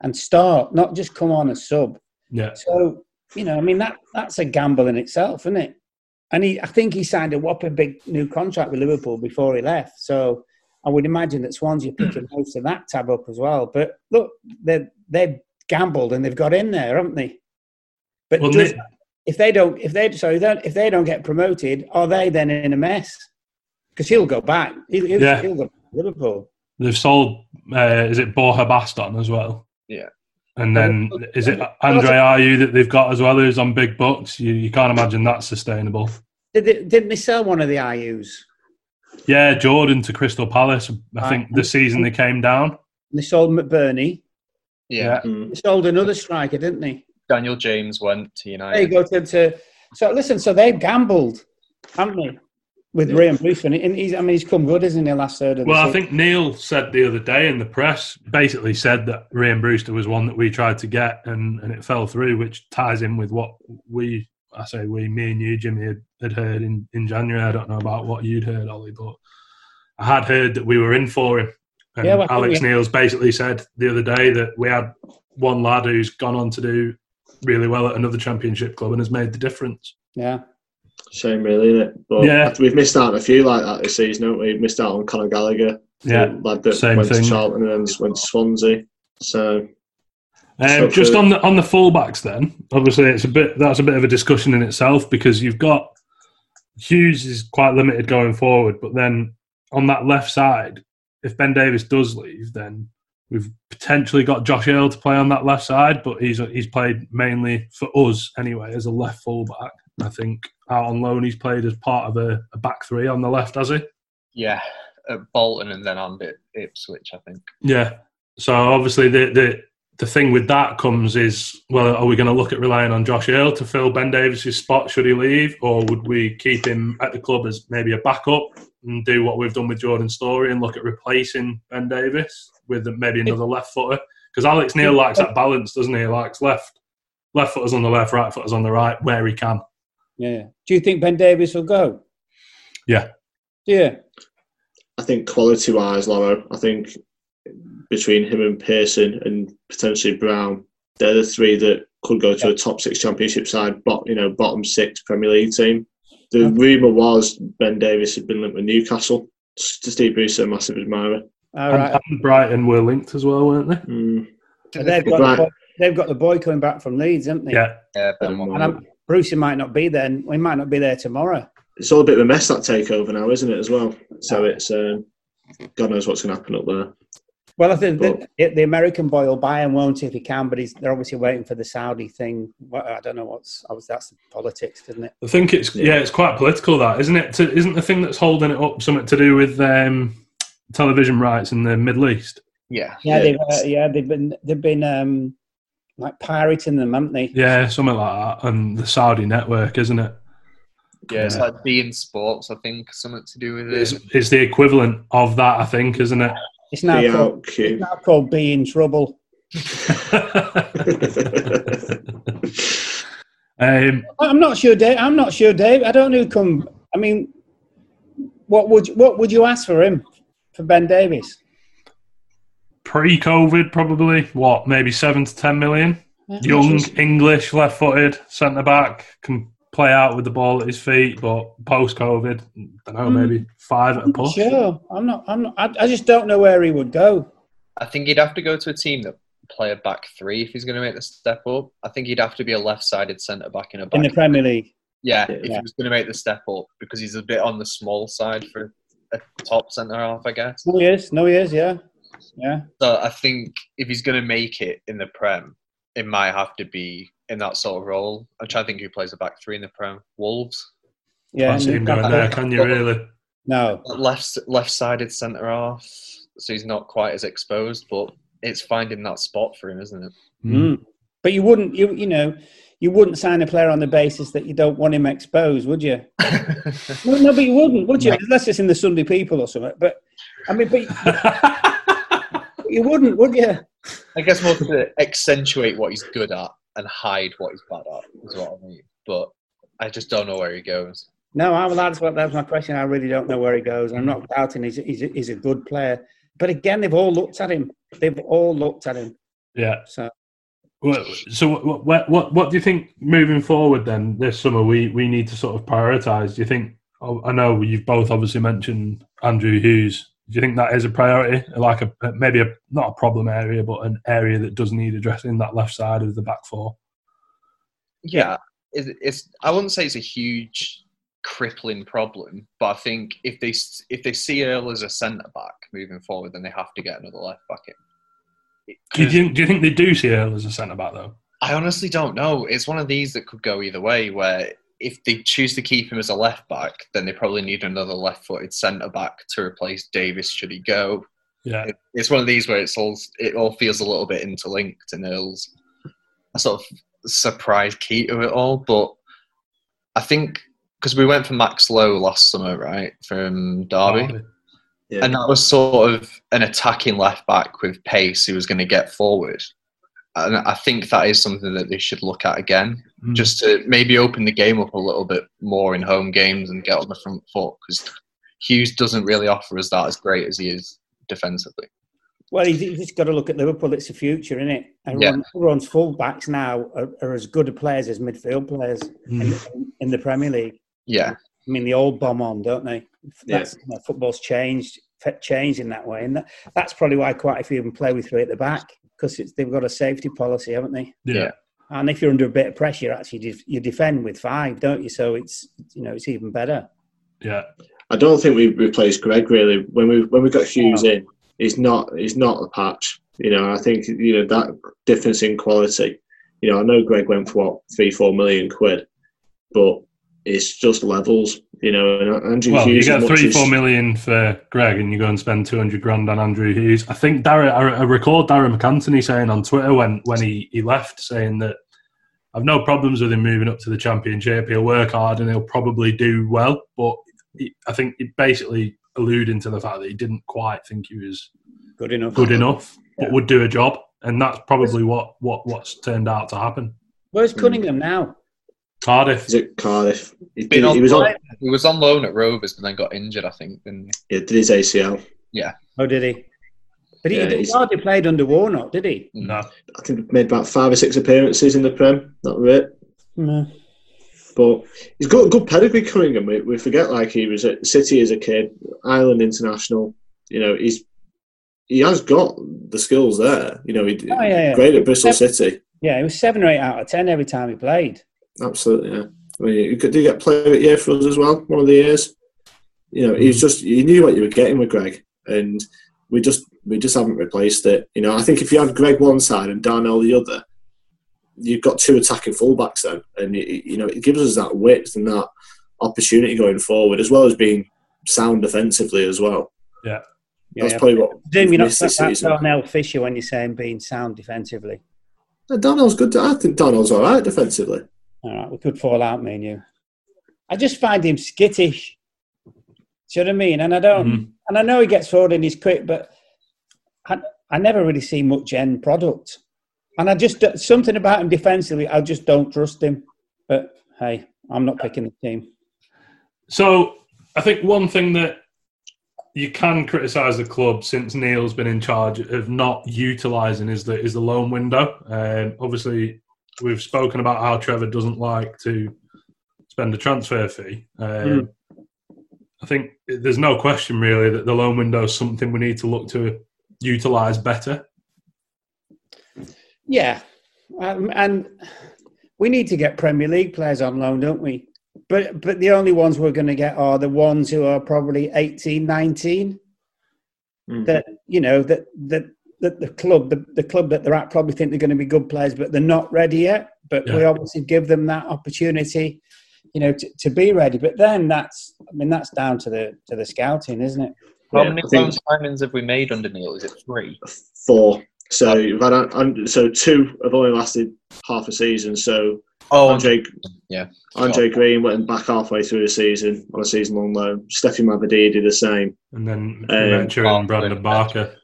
and start, not just come on as sub. Yeah. So you know, I mean that that's a gamble in itself, isn't it? And he, I think he signed a whopping big new contract with Liverpool before he left. So I would imagine that Swansea are picking most of that tab up as well. But look, they they've gambled and they've got in there, haven't they? But Well, does- Nick- if they don't, if they sorry, don't, if they don't get promoted, are they then in a mess? Because he'll go back. He'll, he'll, Yeah. he'll go back Liverpool. They've sold. Uh, is it Borja Baston as well? Yeah. And then is it Andre Ayew that they've got as well, who's on big bucks? You, you can't imagine that's sustainable. Did they, didn't they sell one of the Ayews? Yeah, Jordan to Crystal Palace. I think the season they came down. They sold McBurnie. Yeah. Mm. They sold another striker, didn't they? Daniel James went to There you United. go to, to so listen. So they've gambled, haven't they, with Yeah. Ryan Bruce? And he's, I mean, he's come good, isn't he? Last third of the Well, I think Neil said the other day in the press, basically said that Ryan Brewster was one that we tried to get and, and it fell through, which ties in with what we, I say we, me and you, Jimmy, had, had heard in, in January. I don't know about what you'd heard, Ollie, but I had heard that we were in for him. And Yeah, well, Alex Neils basically said the other day that we had one lad who's gone on to do really well at another championship club and has made the difference. Yeah. Shame, really, isn't it? But Yeah. we've missed out on a few like that this season, haven't we? We've missed out on Conor Gallagher, Yeah, the lad that same went thing. to Charlton and then went to Swansea. So Um, just on the on the fullbacks, then obviously it's a bit that's a bit of a discussion in itself because you've got Hughes is quite limited going forward, but then on that left side, if Ben Davies does leave, then we've potentially got Josh Earl to play on that left side, but he's he's played mainly for us anyway as a left fullback. I think out on loan he's played as part of a, a back three on the left, has he? Yeah, at Bolton and then on at Ipswich, I think. Yeah. So obviously the the the thing with that comes is well, are we going to look at relying on Josh Earl to fill Ben Davies's spot should he leave, or would we keep him at the club as maybe a backup and do what we've done with Jordan Storey and look at replacing Ben Davies with maybe another left footer? Because Alex Neil likes that balance, doesn't he? He likes left left footers on the left, right footers on the right, where he can. Yeah. Do you think Ben Davies will go? Yeah. Yeah. I think quality wise, Lawro, I think between him and Pearson and potentially Brown, they're the three that could go to a top six championship side, but you know, bottom six Premier League team. The rumour was Ben Davis had been linked with Newcastle. To Steve Bruce, a massive admirer. All And, right. and Brighton were linked as well, weren't they? Mm. And they've got the boy, they've got the boy coming back from Leeds, haven't they? Yeah. Yeah, And I'm, Brucey might not be there. and We might not be there tomorrow. It's all a bit of a mess that takeover now, isn't it? As well. So it's um, God knows what's going to happen up there. Well, I think But- the, the American boy will buy him, won't he, if he can? But he's, they're obviously waiting for the Saudi thing. Well, I don't know what's. Obviously, that's politics, isn't it? I think it's yeah. Yeah. it's quite political that isn't it? To, isn't the thing that's holding it up something to do with um, television rights in the Middle East? Yeah. Yeah, Yeah. they've uh, yeah they've been they've been um, like pirating them, haven't they? Yeah, something like that, and the Saudi network, isn't it? Yeah, it's Yeah. like being sports, I think, something to do with it. it's the equivalent of that, I think, isn't it? It's now Be called, out, it's now called Be in Trouble. um, I'm not sure, Dave. I'm not sure, Dave. I don't know who come. I mean, what would what would you ask for him for Ben Davies? pre-COVID, probably what, maybe seven to ten million. Young, English, left-footed, centre back, can play out with the ball at his feet, but post-COVID, I don't know, Hmm. maybe five at a push. Sure, I'm not. I'm not. I, I just don't know where he would go. I think he'd have to go to a team that play a back three if he's going to make the step up. I think he'd have to be a left-sided centre back in a back. in the Premier League. yeah, Yeah. if he was going to make the step up because he's a bit on the small side for a top centre half, I guess. No, he is. No, he is. Yeah, yeah. So I think if he's going to make it in the Prem, it might have to be in that sort of role. I'm trying to think who plays the back three in the Prem. Wolves. Yeah, Can't see him going there, can you, really? No, left left-sided centre half, so he's not quite as exposed. But it's finding that spot for him, isn't it? Mm. but you wouldn't. You you know, you wouldn't sign a player on the basis that you don't want him exposed, would you? No, no, but you wouldn't, would you? Unless it's in the Sunday People or something. But I mean, but you wouldn't, would you? I guess more to accentuate what he's good at and hide what he's bad at is what I mean. But I just don't know where he goes. No, I, well, that's what that's my question. I really don't know where he goes. I'm not doubting he's he's a, he's a good player, but again, they've all looked at him. They've all looked at him. Yeah. So Well, So, what, what, what, what do you think moving forward then this summer we, we need to sort of prioritise? Do you think, oh, I know you've both obviously mentioned Andrew Hughes. Do you think that is a priority? Like a maybe a not a problem area, but an area that does need addressing that left side of the back four? Yeah, it's, it's I wouldn't say it's a huge crippling problem, but I think if they if they see Earl as a centre back moving forward, then they have to get another left back in. Do you, think, do you think they do see Earl as a centre back though? I honestly don't know. It's one of these that could go either way. Where if they choose to keep him as a left back, then they probably need another left-footed centre back to replace Davies should he go. Yeah. It- It's one of these where it's all it all feels a little bit interlinked, and Earl's a sort of surprise key to it all. But I think because we went for Max Lowe last summer, right, from Derby. Yeah. And that was sort of an attacking left back with pace who was going to get forward. And I think that is something that they should look at again, Mm. just to maybe open the game up a little bit more in home games and get on the front foot. Because Hughes doesn't really offer us that as great as he is defensively. Well, you you just got to look at Liverpool. It's the future, isn't it? Everyone, Everyone's full-backs now are, are as good a players as midfield players in, in the Premier League. Yeah, I mean, they all bomb on, don't they? That's, you know, football's changed, f- changed in that way, and that, that's probably why quite a few of them play with three at the back because they've got a safety policy, haven't they? Yeah. And if you're under a bit of pressure, actually, you, you defend with five, don't you? So it's you know it's even better. Yeah. I don't think we replaced Greg really. When we when we got Hughes in, he's not he's not a patch. You know, I think you know that difference in quality. You know, I know Greg went for what three four million quid, but it's just levels. You know, and uh, Andrew Well, you Hughes. get as much three, four million for Greg, and you go and spend two hundred grand on Andrew Hughes. I think Darren, I, I recall Darren McAntony saying on Twitter when when he, he left, saying that I've no problems with him moving up to the championship. He'll work hard and he'll probably do well, but he, I think it basically alluding to the fact that he didn't quite think he was Good enough. good enough, but would do a job, and that's probably what what what's turned out to happen. Where's Cunningham now? Cardiff. Is it Cardiff? He, did- he was on. loan- he was on loan at Rovers but then got injured. I think. Didn't he? Yeah, did his ACL. Yeah. Oh, did he? But he, Yeah, he he's- hardly played under Warnock, did he? Mm. No. I think he made about five or six appearances in the Prem. That was it. No. But he's got a good pedigree Cunningham. We, we forget like he was at City as a kid, Ireland international. You know, he's he has got the skills there. You know, he Oh, yeah, yeah. great at Bristol City. Yeah, he was seven or eight out of ten every time he played. Absolutely, yeah. I mean, you could do get player of the year for us as well. One of the years. You know, he's just you knew what you were getting with Greg, and we just we just haven't replaced it. You know, I think if you have Greg one side and Darnell the other, you've got two attacking fullbacks then, and you, you know it gives us that width and that opportunity going forward, as well as being sound defensively as well. Yeah. That's yeah. probably what Presume you're not this that season. Darnell Fisher when you're saying being sound defensively. Uh, Darnell's good. I think Darnell's all right defensively. All right, we could fall out, me and you. I just find him skittish. Do you know what I mean? And I don't, Mhm. and I know he gets forward and he's quick, but I, I never really see much end product. And I just something about him defensively, I just don't trust him. But hey, I'm not picking the team. So I think one thing that you can criticise the club since Neil's been in charge of not utilising is the is the loan window. Um, obviously, we've spoken about how Trevor doesn't like to spend a transfer fee. Um, I think there's no question really that the loan window is something we need to look to utilise better. Yeah, um, and we need to get Premier League players on loan, don't we? But but the only ones we're going to get are the ones who are probably 18, 19. Mhm. That you know that that that the club the, the club that they're at probably think they're going to be good players, but they're not ready yet. But we obviously give them that opportunity, you know, to, to be ready. But then that's I mean that's down to the to the scouting, isn't it? How Yeah, many I loan signings have we made under Neil? Is it three? Four. So you've had un- so two have only lasted half a season. So Oh, Andre yeah. Andre Green went back halfway through the season on a season long loan. Stephy Mavididi did the same. And then Um, Venture and Brandon Barker.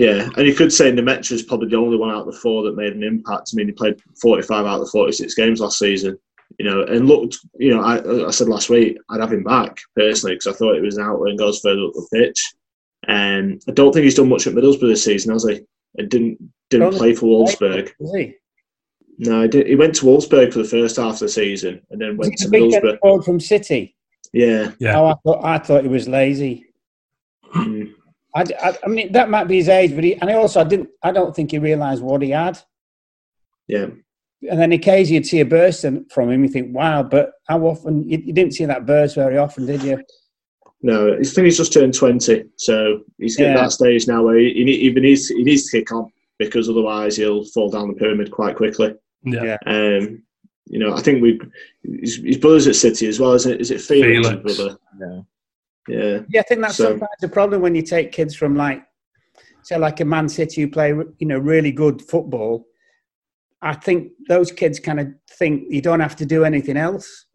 Yeah, and you could say Nmecha's probably the only one out of the four that made an impact. I mean, he played 45 out of the 46 games last season, you know, and looked, you know, I, I said last week I'd have him back personally because I thought it was an outlet and goes further up the pitch. And I don't think he's done much at Middlesbrough this season, has he? And didn't didn't play for Wolfsburg. Is he? No, he, did, he went to Wolfsburg for the first half of the season and then went to he Middlesbrough. from City? Yeah, Yeah. Oh, I thought I thought he was lazy. Mm. I, I, I mean, that might be his age, but he, and I also I didn't. I don't think he realised what he had. yeah. And then occasionally you'd see a burst from him. You think, wow, but how often? You, you didn't see that burst very often, did you? No, I think he's just turned twenty, so he's getting Yeah. that stage now where he, he, need- he needs he needs to kick on because otherwise he'll fall down the pyramid quite quickly. Yeah. Yeah. Um, you know, I think we his, his brother's at City as well, isn't it? Is it Felix, his Felix. brother? No. Yeah, Yeah, I think that's So- sometimes the problem when you take kids from like, say, like a Man City who play, you know, really good football. I think those kids kind of think you don't have to do anything else,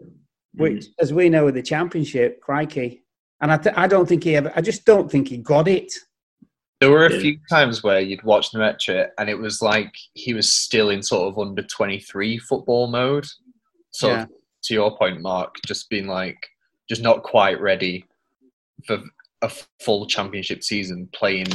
which, mm. as we know with the Championship, crikey. And I, th- I don't think he ever. I just don't think he got it. There were a Yeah. few times where you'd watch Nmecha and it was like he was still in sort of under 23 football mode. So, Yeah. to your point, Mark, just being like, just not quite ready for a full championship season playing.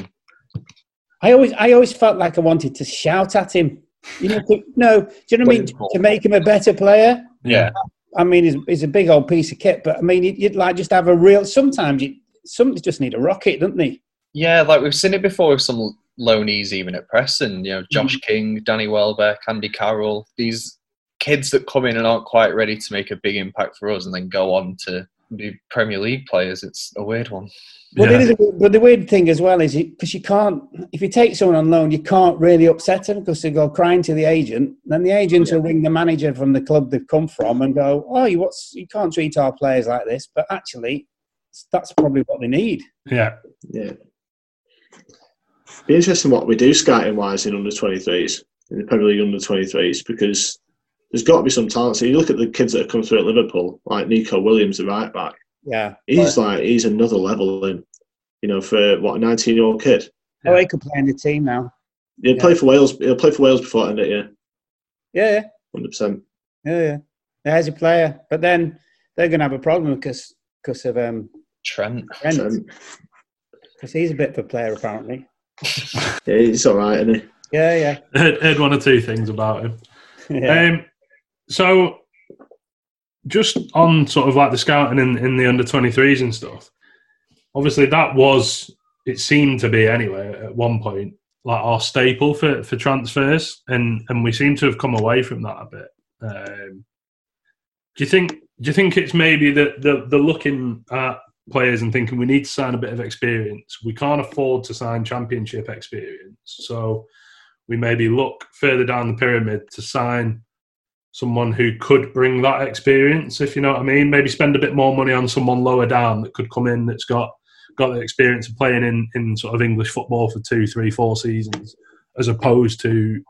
I always, I always felt like I wanted to shout at him. You know, to, no, do you know what I mean? To make him a better player. Yeah. I mean, he's, he's a big old piece of kit, but I mean, you'd, you'd like just have a real. Sometimes you, some just need a rocket, don't they? Yeah, like we've seen it before with some loanees even at Preston. You know, Josh mm. King, Danny Welbeck, Andy Carroll. These kids that come in and aren't quite ready to make a big impact for us, and then go on to be Premier League players. It's a weird one. Well, it is, but the weird thing as well is because you can't, if you take someone on loan, you can't really upset them because they go crying to the agent. Then the agent will ring the manager from the club they've come from and go, "Oh, you what's you can't treat our players like this." But actually, that's probably what they need. Yeah. Yeah. Be interesting what we do scouting wise in under 23s, in the Premier League under 23s, because there's got to be some talent. So you look at the kids that have come through at Liverpool, like Neco Williams, the right back. Yeah, He's like he's another level in, you know, for what a 19 year old kid. Oh, he could play in the team now. He'll play for Wales. He'll play for Wales before the end it. the year, Yeah, yeah, hundred percent. yeah, yeah. There's a player, but then they're going to have a problem because because of um Trent. Trent, because he's a bit of a player apparently. Yeah, he's all right, isn't he? Yeah, yeah. heard, heard one or two things about him. Yeah. Um, so, just on sort of like the scouting in, in the under 23s and stuff, obviously that was, it seemed to be anyway at one point, like our staple for, for transfers. And, and we seem to have come away from that a bit. Um, do you think, do you think it's maybe that the, the looking at players and thinking we need to sign a bit of experience? We can't afford to sign championship experience. So, we maybe look further down the pyramid to sign someone who could bring that experience, if you know what I mean. Maybe spend a bit more money on someone lower down that could come in that's got got the experience of playing in, in sort of English football for two, three, four seasons, as opposed to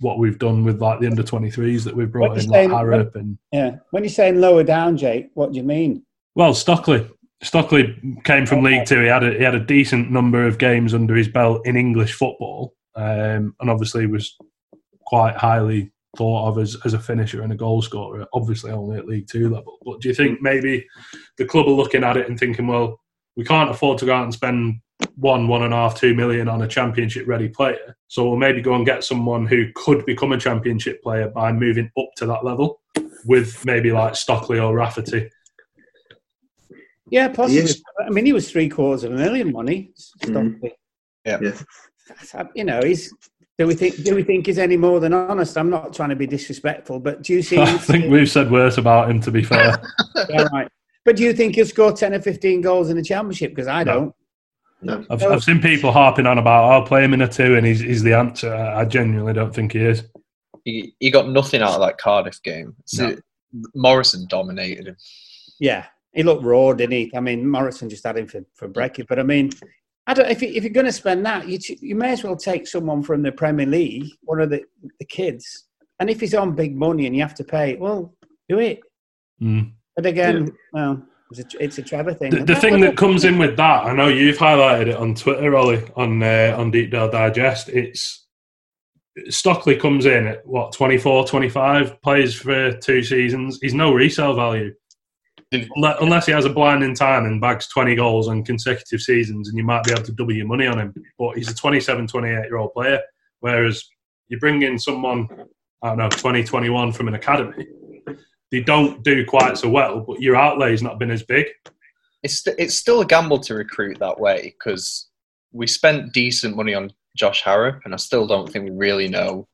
what we've done with like the under twenty threes that we've brought in, you like Harrop and Yeah. When you're saying lower down, Jake, what do you mean? well, Stockley. Stockley came from League Two. He had a, he had a decent number of games under his belt in English football, um, and obviously was quite highly thought of as, as a finisher and a goal scorer. Obviously, only at League Two level. But do you think maybe the club are looking at it and thinking, well, we can't afford to go out and spend one, one and a half, two million on a championship ready player. So we'll maybe go and get someone who could become a championship player by moving up to that level with maybe like Stockley or Rafferty. Yeah, possibly. is. I mean, he was three quarters of a million money. Mhm. Stockley. Yeah. Yeah. You know, he's. Do we think? Do we think he's any more than honest? I'm not trying to be disrespectful, but do you see? I think we've said worse about him, to be fair. Yeah, right. But do you think he'll score ten or fifteen goals in the championship? Because I No. don't. No. I've, I've seen people harping on about, I'll play him in a two and he's, he's the answer. I I genuinely don't think he is. He, he got nothing out of that Cardiff game. So No. Morrison dominated him. Yeah, he looked raw, didn't he? I mean, Morrison just had him for for breaking. But I mean, I don't. If you, if you're going to spend that, you you may as well take someone from the Premier League, one of the the kids. And if he's on big money and you have to pay, well, do it. Mm. But again, well, it's a, it's a Trevor thing. The, the thing that comes in with that, I know you've highlighted it on Twitter, Ollie, on uh, on Deepdale Digest. It's Stockley comes in at what 24, 25, plays for two seasons. He's no resale value. Unle- Unless he has a blinding time and bags 20 goals on consecutive seasons, and you might be able to double your money on him. But he's a 27, 28 year old player. Whereas you bring in someone, I don't know, 20, from an academy, they don't do quite so well, but your outlay's not been as big. It's st- it's still a gamble to recruit that way because we spent decent money on Josh Harrop, and I still don't think we really know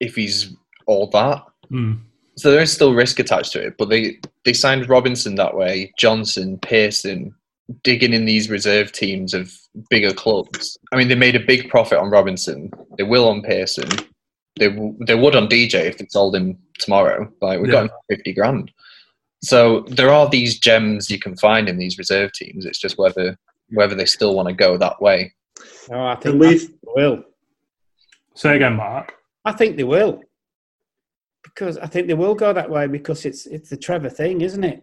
if he's all that. Mm. So there is still risk attached to it. But they they signed Robinson that way, Johnson, Pearson, digging in these reserve teams of bigger clubs. I mean, they made a big profit on Robinson. They will on Pearson. They w- they would on DJ if they sold him tomorrow. Like we got Yeah. him for fifty grand. So there are these gems you can find in these reserve teams. It's just whether whether they still want to go that way. Oh, I think And we've they will. Say again, Mark. I think they will. Because I think they will go that way because it's it's the Trevor thing, isn't it?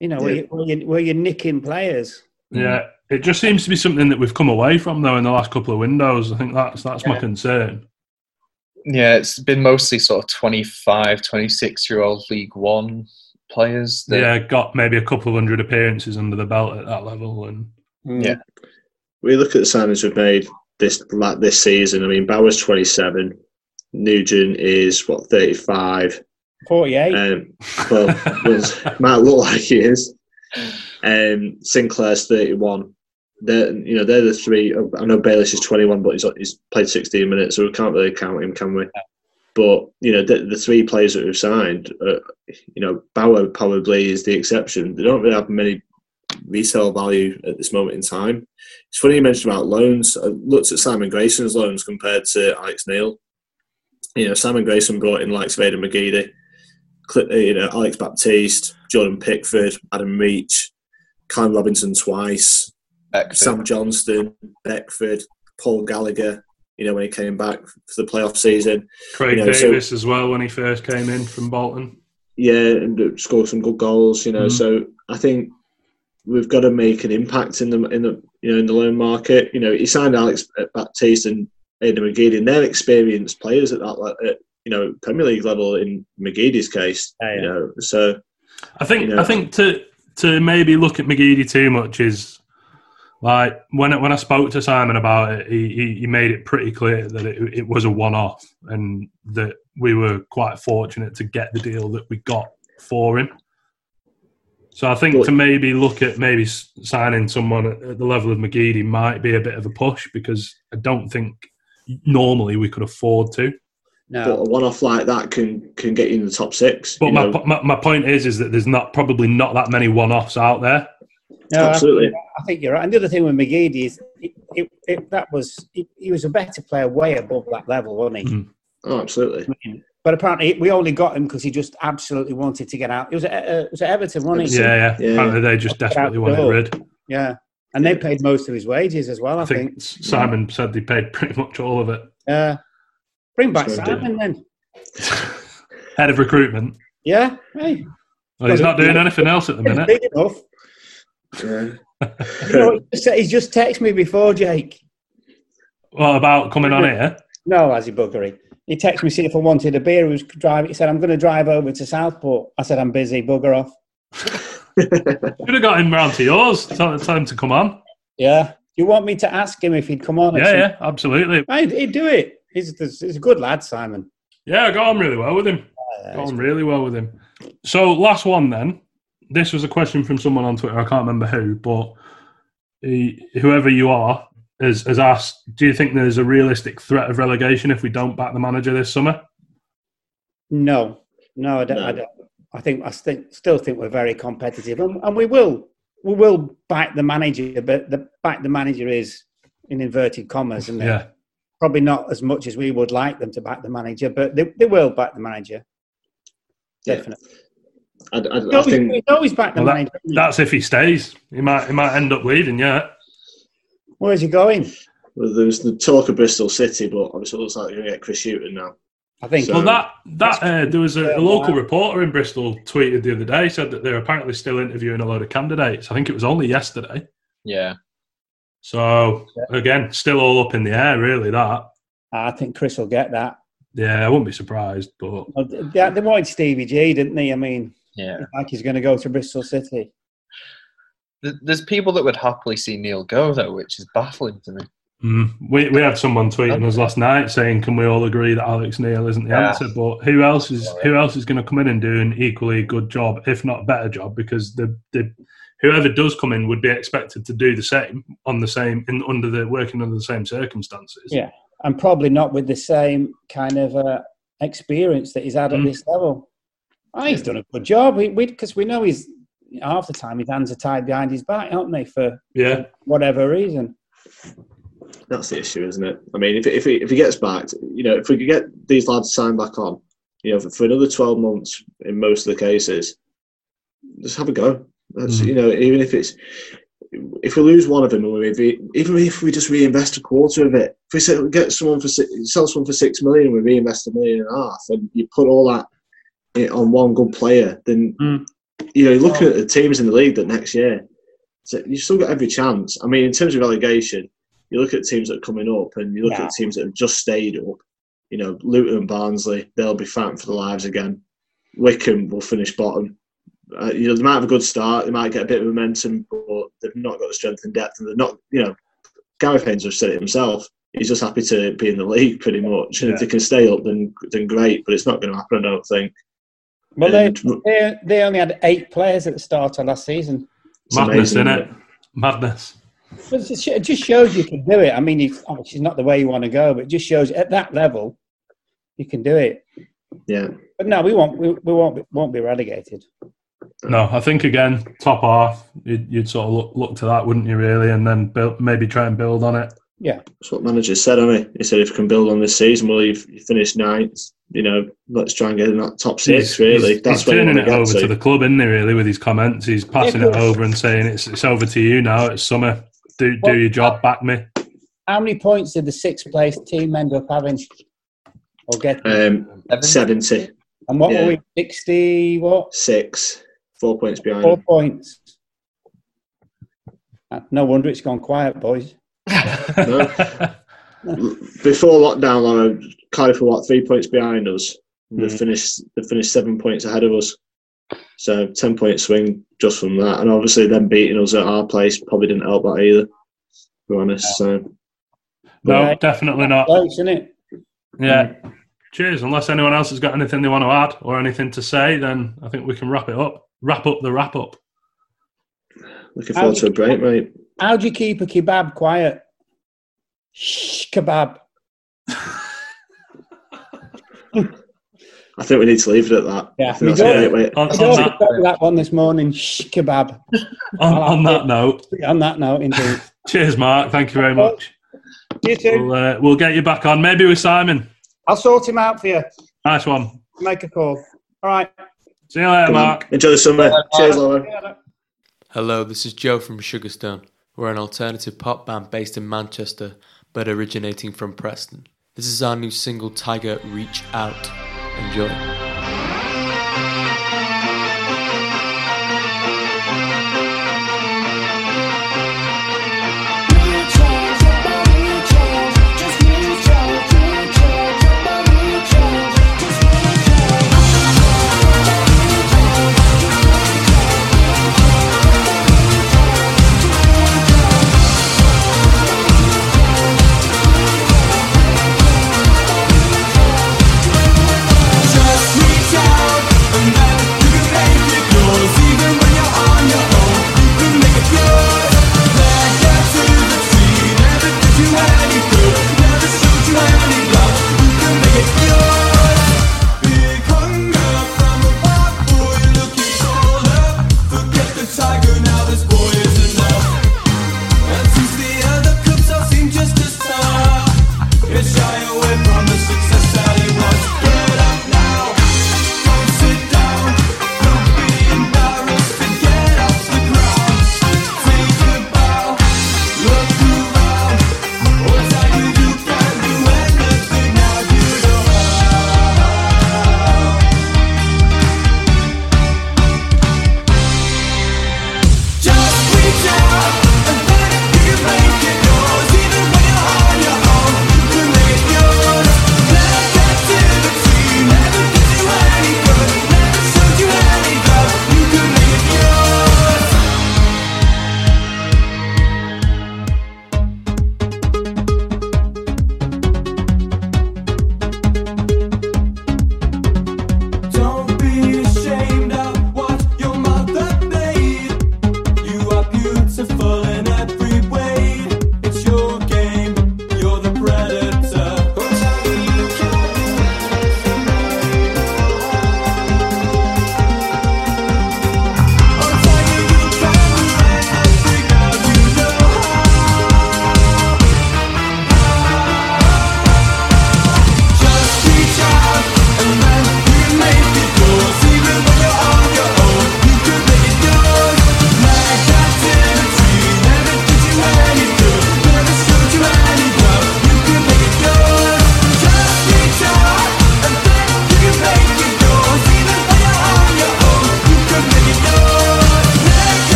You know, where, Yeah. you, where, you, where you're nicking players. Yeah, it just seems to be something that we've come away from though in the last couple of windows. I think that's that's my concern. Yeah, it's been mostly sort of 25, 26 year old League One players. That, Yeah, got maybe a couple of hundred appearances under the belt at that level, and mm. Yeah. We look at the signings we've made this like this season. I mean, Bauer's twenty seven, Nugent is what thirty five. 48. Um, well, might look like he is. Um, Sinclair's thirty-one. They're you know they're the three. I know Bayliss is twenty-one, but he's he's played sixteen minutes, so we can't really count him, can we? But you know the, the three players that we've signed, uh, you know Bauer probably is the exception. They don't really have many resale value at this moment in time. It's funny you mentioned about loans. I looked at Simon Grayson's loans compared to Alex Neil. You know Simon Grayson brought in likes of Aiden McGeady, uh, you know Alex Baptiste, Jordan Pickford, Adam Reach, Callum Robinson twice, Beckford. Sam Johnstone, Beckford, Paul Gallagher. You know when he came back for the playoff season. Craig You know, so- Davis as well when he first came in from Bolton. yeah, and scored some good goals. You know, Mhm. so I think we've got to make an impact in the in the you know in the loan market. You know, he signed Alex Baptiste and Aiden McGeady, and they're experienced players at that at, you know Premier League level. In McGeady's case, Yeah, you know, so I think You know. I think to to maybe look at McGeady too much is like when I- when I spoke to Simon about it, he, he, he made it pretty clear that it, it was a one off and that we were quite fortunate to get the deal that we got for him. So I think But- to maybe look at maybe signing someone at, at the level of McGeady might be a bit of a push because I don't think normally we could afford to. but a one-off like that can can get you in the top six. But my, know. my my point is is that there's not probably not that many one offs out there. No, I- Absolutely. I think you're right. And the other thing with McGeady is it, it, it, that was it, he was a better player way above that level, wasn't he? Mhm. oh, absolutely. But apparently we only got him because he just absolutely wanted to get out. It was at, uh, it was at Everton, wasn't he? Yeah, yeah. Yeah. Apparently they just desperately wanted door. rid. Yeah. And they paid most of his wages as well, I, I think think. Simon said they paid pretty much all of it. Uh, bring back Simon then. Head of recruitment. Yeah. Hey. Well, he's not doing anything else at the minute. big enough. Yeah. You know, he's just- he's just texted me before, Jake. What about coming on here? No, as he buggery. He texted me see if I wanted a beer. He was driving. He said, "I'm going to drive over to Southport." I said, "I'm busy. Bugger off." Should have got him round to yours. Tell, tell him to come on. Yeah. Do you want me to ask him if he'd come on? Yeah, some- yeah, absolutely. He'd, he'd do it. He's, he's a good lad, Simon. Yeah, I got on really well with him. Uh, Got on really well with him. So, last one then. This was a question from someone on Twitter. I can't remember who, but he, whoever you are has, has asked Do you think there's a realistic threat of relegation if we don't back the manager this summer? No, no, I don't. I, don't. I think I st- still think we're very competitive, and, and we will we will back the manager, but the back the manager is in inverted commas, and Yeah. probably not as much as we would like them to back the manager, but they, they will back the manager. Yeah. Definitely. I, I, They I always, think they always back the Well, manager. isn't? That's if he stays. He might he might end up leaving, yeah. Where's he going? well, there was the talk of Bristol City, but obviously it looks like they're going to get Chris Hughton now. I think. So- Well, that that uh, there was a, a local wow. reporter in Bristol tweeted the other day said that they're apparently still interviewing a load of candidates. I think it was only yesterday. Yeah. So again, still all up in the air, really. That I think Chris will get that. yeah, I wouldn't be surprised. But Well, They, they wanted Stevie G, didn't they? I mean, Yeah. like he's going to go to Bristol City. There's people that would happily see Neil go though, which is baffling to me. Mm, we we had someone tweeting us last night saying, "Can we all agree that Alex Neil isn't the Yeah. answer?" But who else is who else is going to come in and do an equally good job, if not better job? Because the the whoever does come in would be expected to do the same on the same in under the working under the same circumstances. Yeah. And probably not with the same kind of uh, experience that he's had at Mm. this level. Oh, he's done a good job We because we, 'cause we know he's half the time his hands are tied behind his back, aren't they, for yeah. whatever reason. That's the issue, isn't it? I mean, if if he, if he gets backed, you know, if we could get these lads signed back on, you know, for, for another twelve months in most of the cases, just have a go. That's Mhm. you know, even if it's if we lose one of them, or even if we just reinvest a quarter of it, if we sell, get someone for six, sell someone for six million, we reinvest a million and a half, and you put all that on one good player, then Mm. you know, you're looking at the teams in the league that next year, so you've still got every chance. I mean, in terms of relegation, you look at teams that are coming up, and you look Yeah. at teams that have just stayed up. You know, Luton and Barnsley, they'll be fighting for their lives again. Wycombe will finish bottom. Uh, you know, they might have a good start, they might get a bit of momentum, but they've not got the strength and depth, and they're not. You know, Gareth Haynes has said it himself. He's just happy to be in the league, pretty much. And Yeah. if they can stay up, then then great. But it's not going to happen, I don't think. Well, they, And- they they only had eight players at the start of last season. It's Madness, amazing, innit? isn't Madness. It just- it just shows you can do it. I mean, you, obviously, it's not the way you want to go, but it just shows at that level you can do it. Yeah. But no, we won't. We, we won't. Be, won't be relegated. No, I think again, top half, you'd, you'd sort of look, look to that, wouldn't you, really? And then build, maybe try and build on it. Yeah. That's what manager said, hasn't he? He said if you can build on this season, well, you've you finished ninth. You know, let's try and get in that top six. He's- really, he's, that's he's where you turning want it to get over to. to the club, isn't he? Really, with his comments, he's passing Yeah, it over and saying it's it's over to you now. It's summer. Do Well- your job. Back me. How many points did the sixth place team end up having? Or get? Um, seventy and what yeah. were we? Sixty. What? six, four points behind. Four points. Uh, No wonder it's gone quiet, boys. Before lockdown, Lawro, Cardiff were what three points behind us. They Mm. finished. They finished seven points ahead of us. So ten point swing just from that, and obviously them beating us at our place probably didn't help that either. To be honest, so no, Yeah. definitely not. Close, isn't it? Yeah. Cheers. Unless anyone else has got anything they want to add or anything to say, then I think we can wrap it up. Wrap up the wrap up. looking forward to a break, mate. How do you keep a kebab quiet? Shh, kebab. I think we need to leave it at that. Yeah, I think that's we a do. great way. On, I on just that, that one this morning. Shh, kebab. on, on that note, On that note, indeed. cheers, Mark. Thank you very much. You too. We'll, uh, we'll get you back on, maybe with Simon. I'll sort him out for you. Nice one. Make a call. All right. See you later, Come on. Mark. Enjoy the summer. Cheers, Lawro. Hello, this is Joe from Sugarstone. We're an alternative pop band based in Manchester, but originating from Preston. This is our new single, Tiger Reach Out. Enjoy.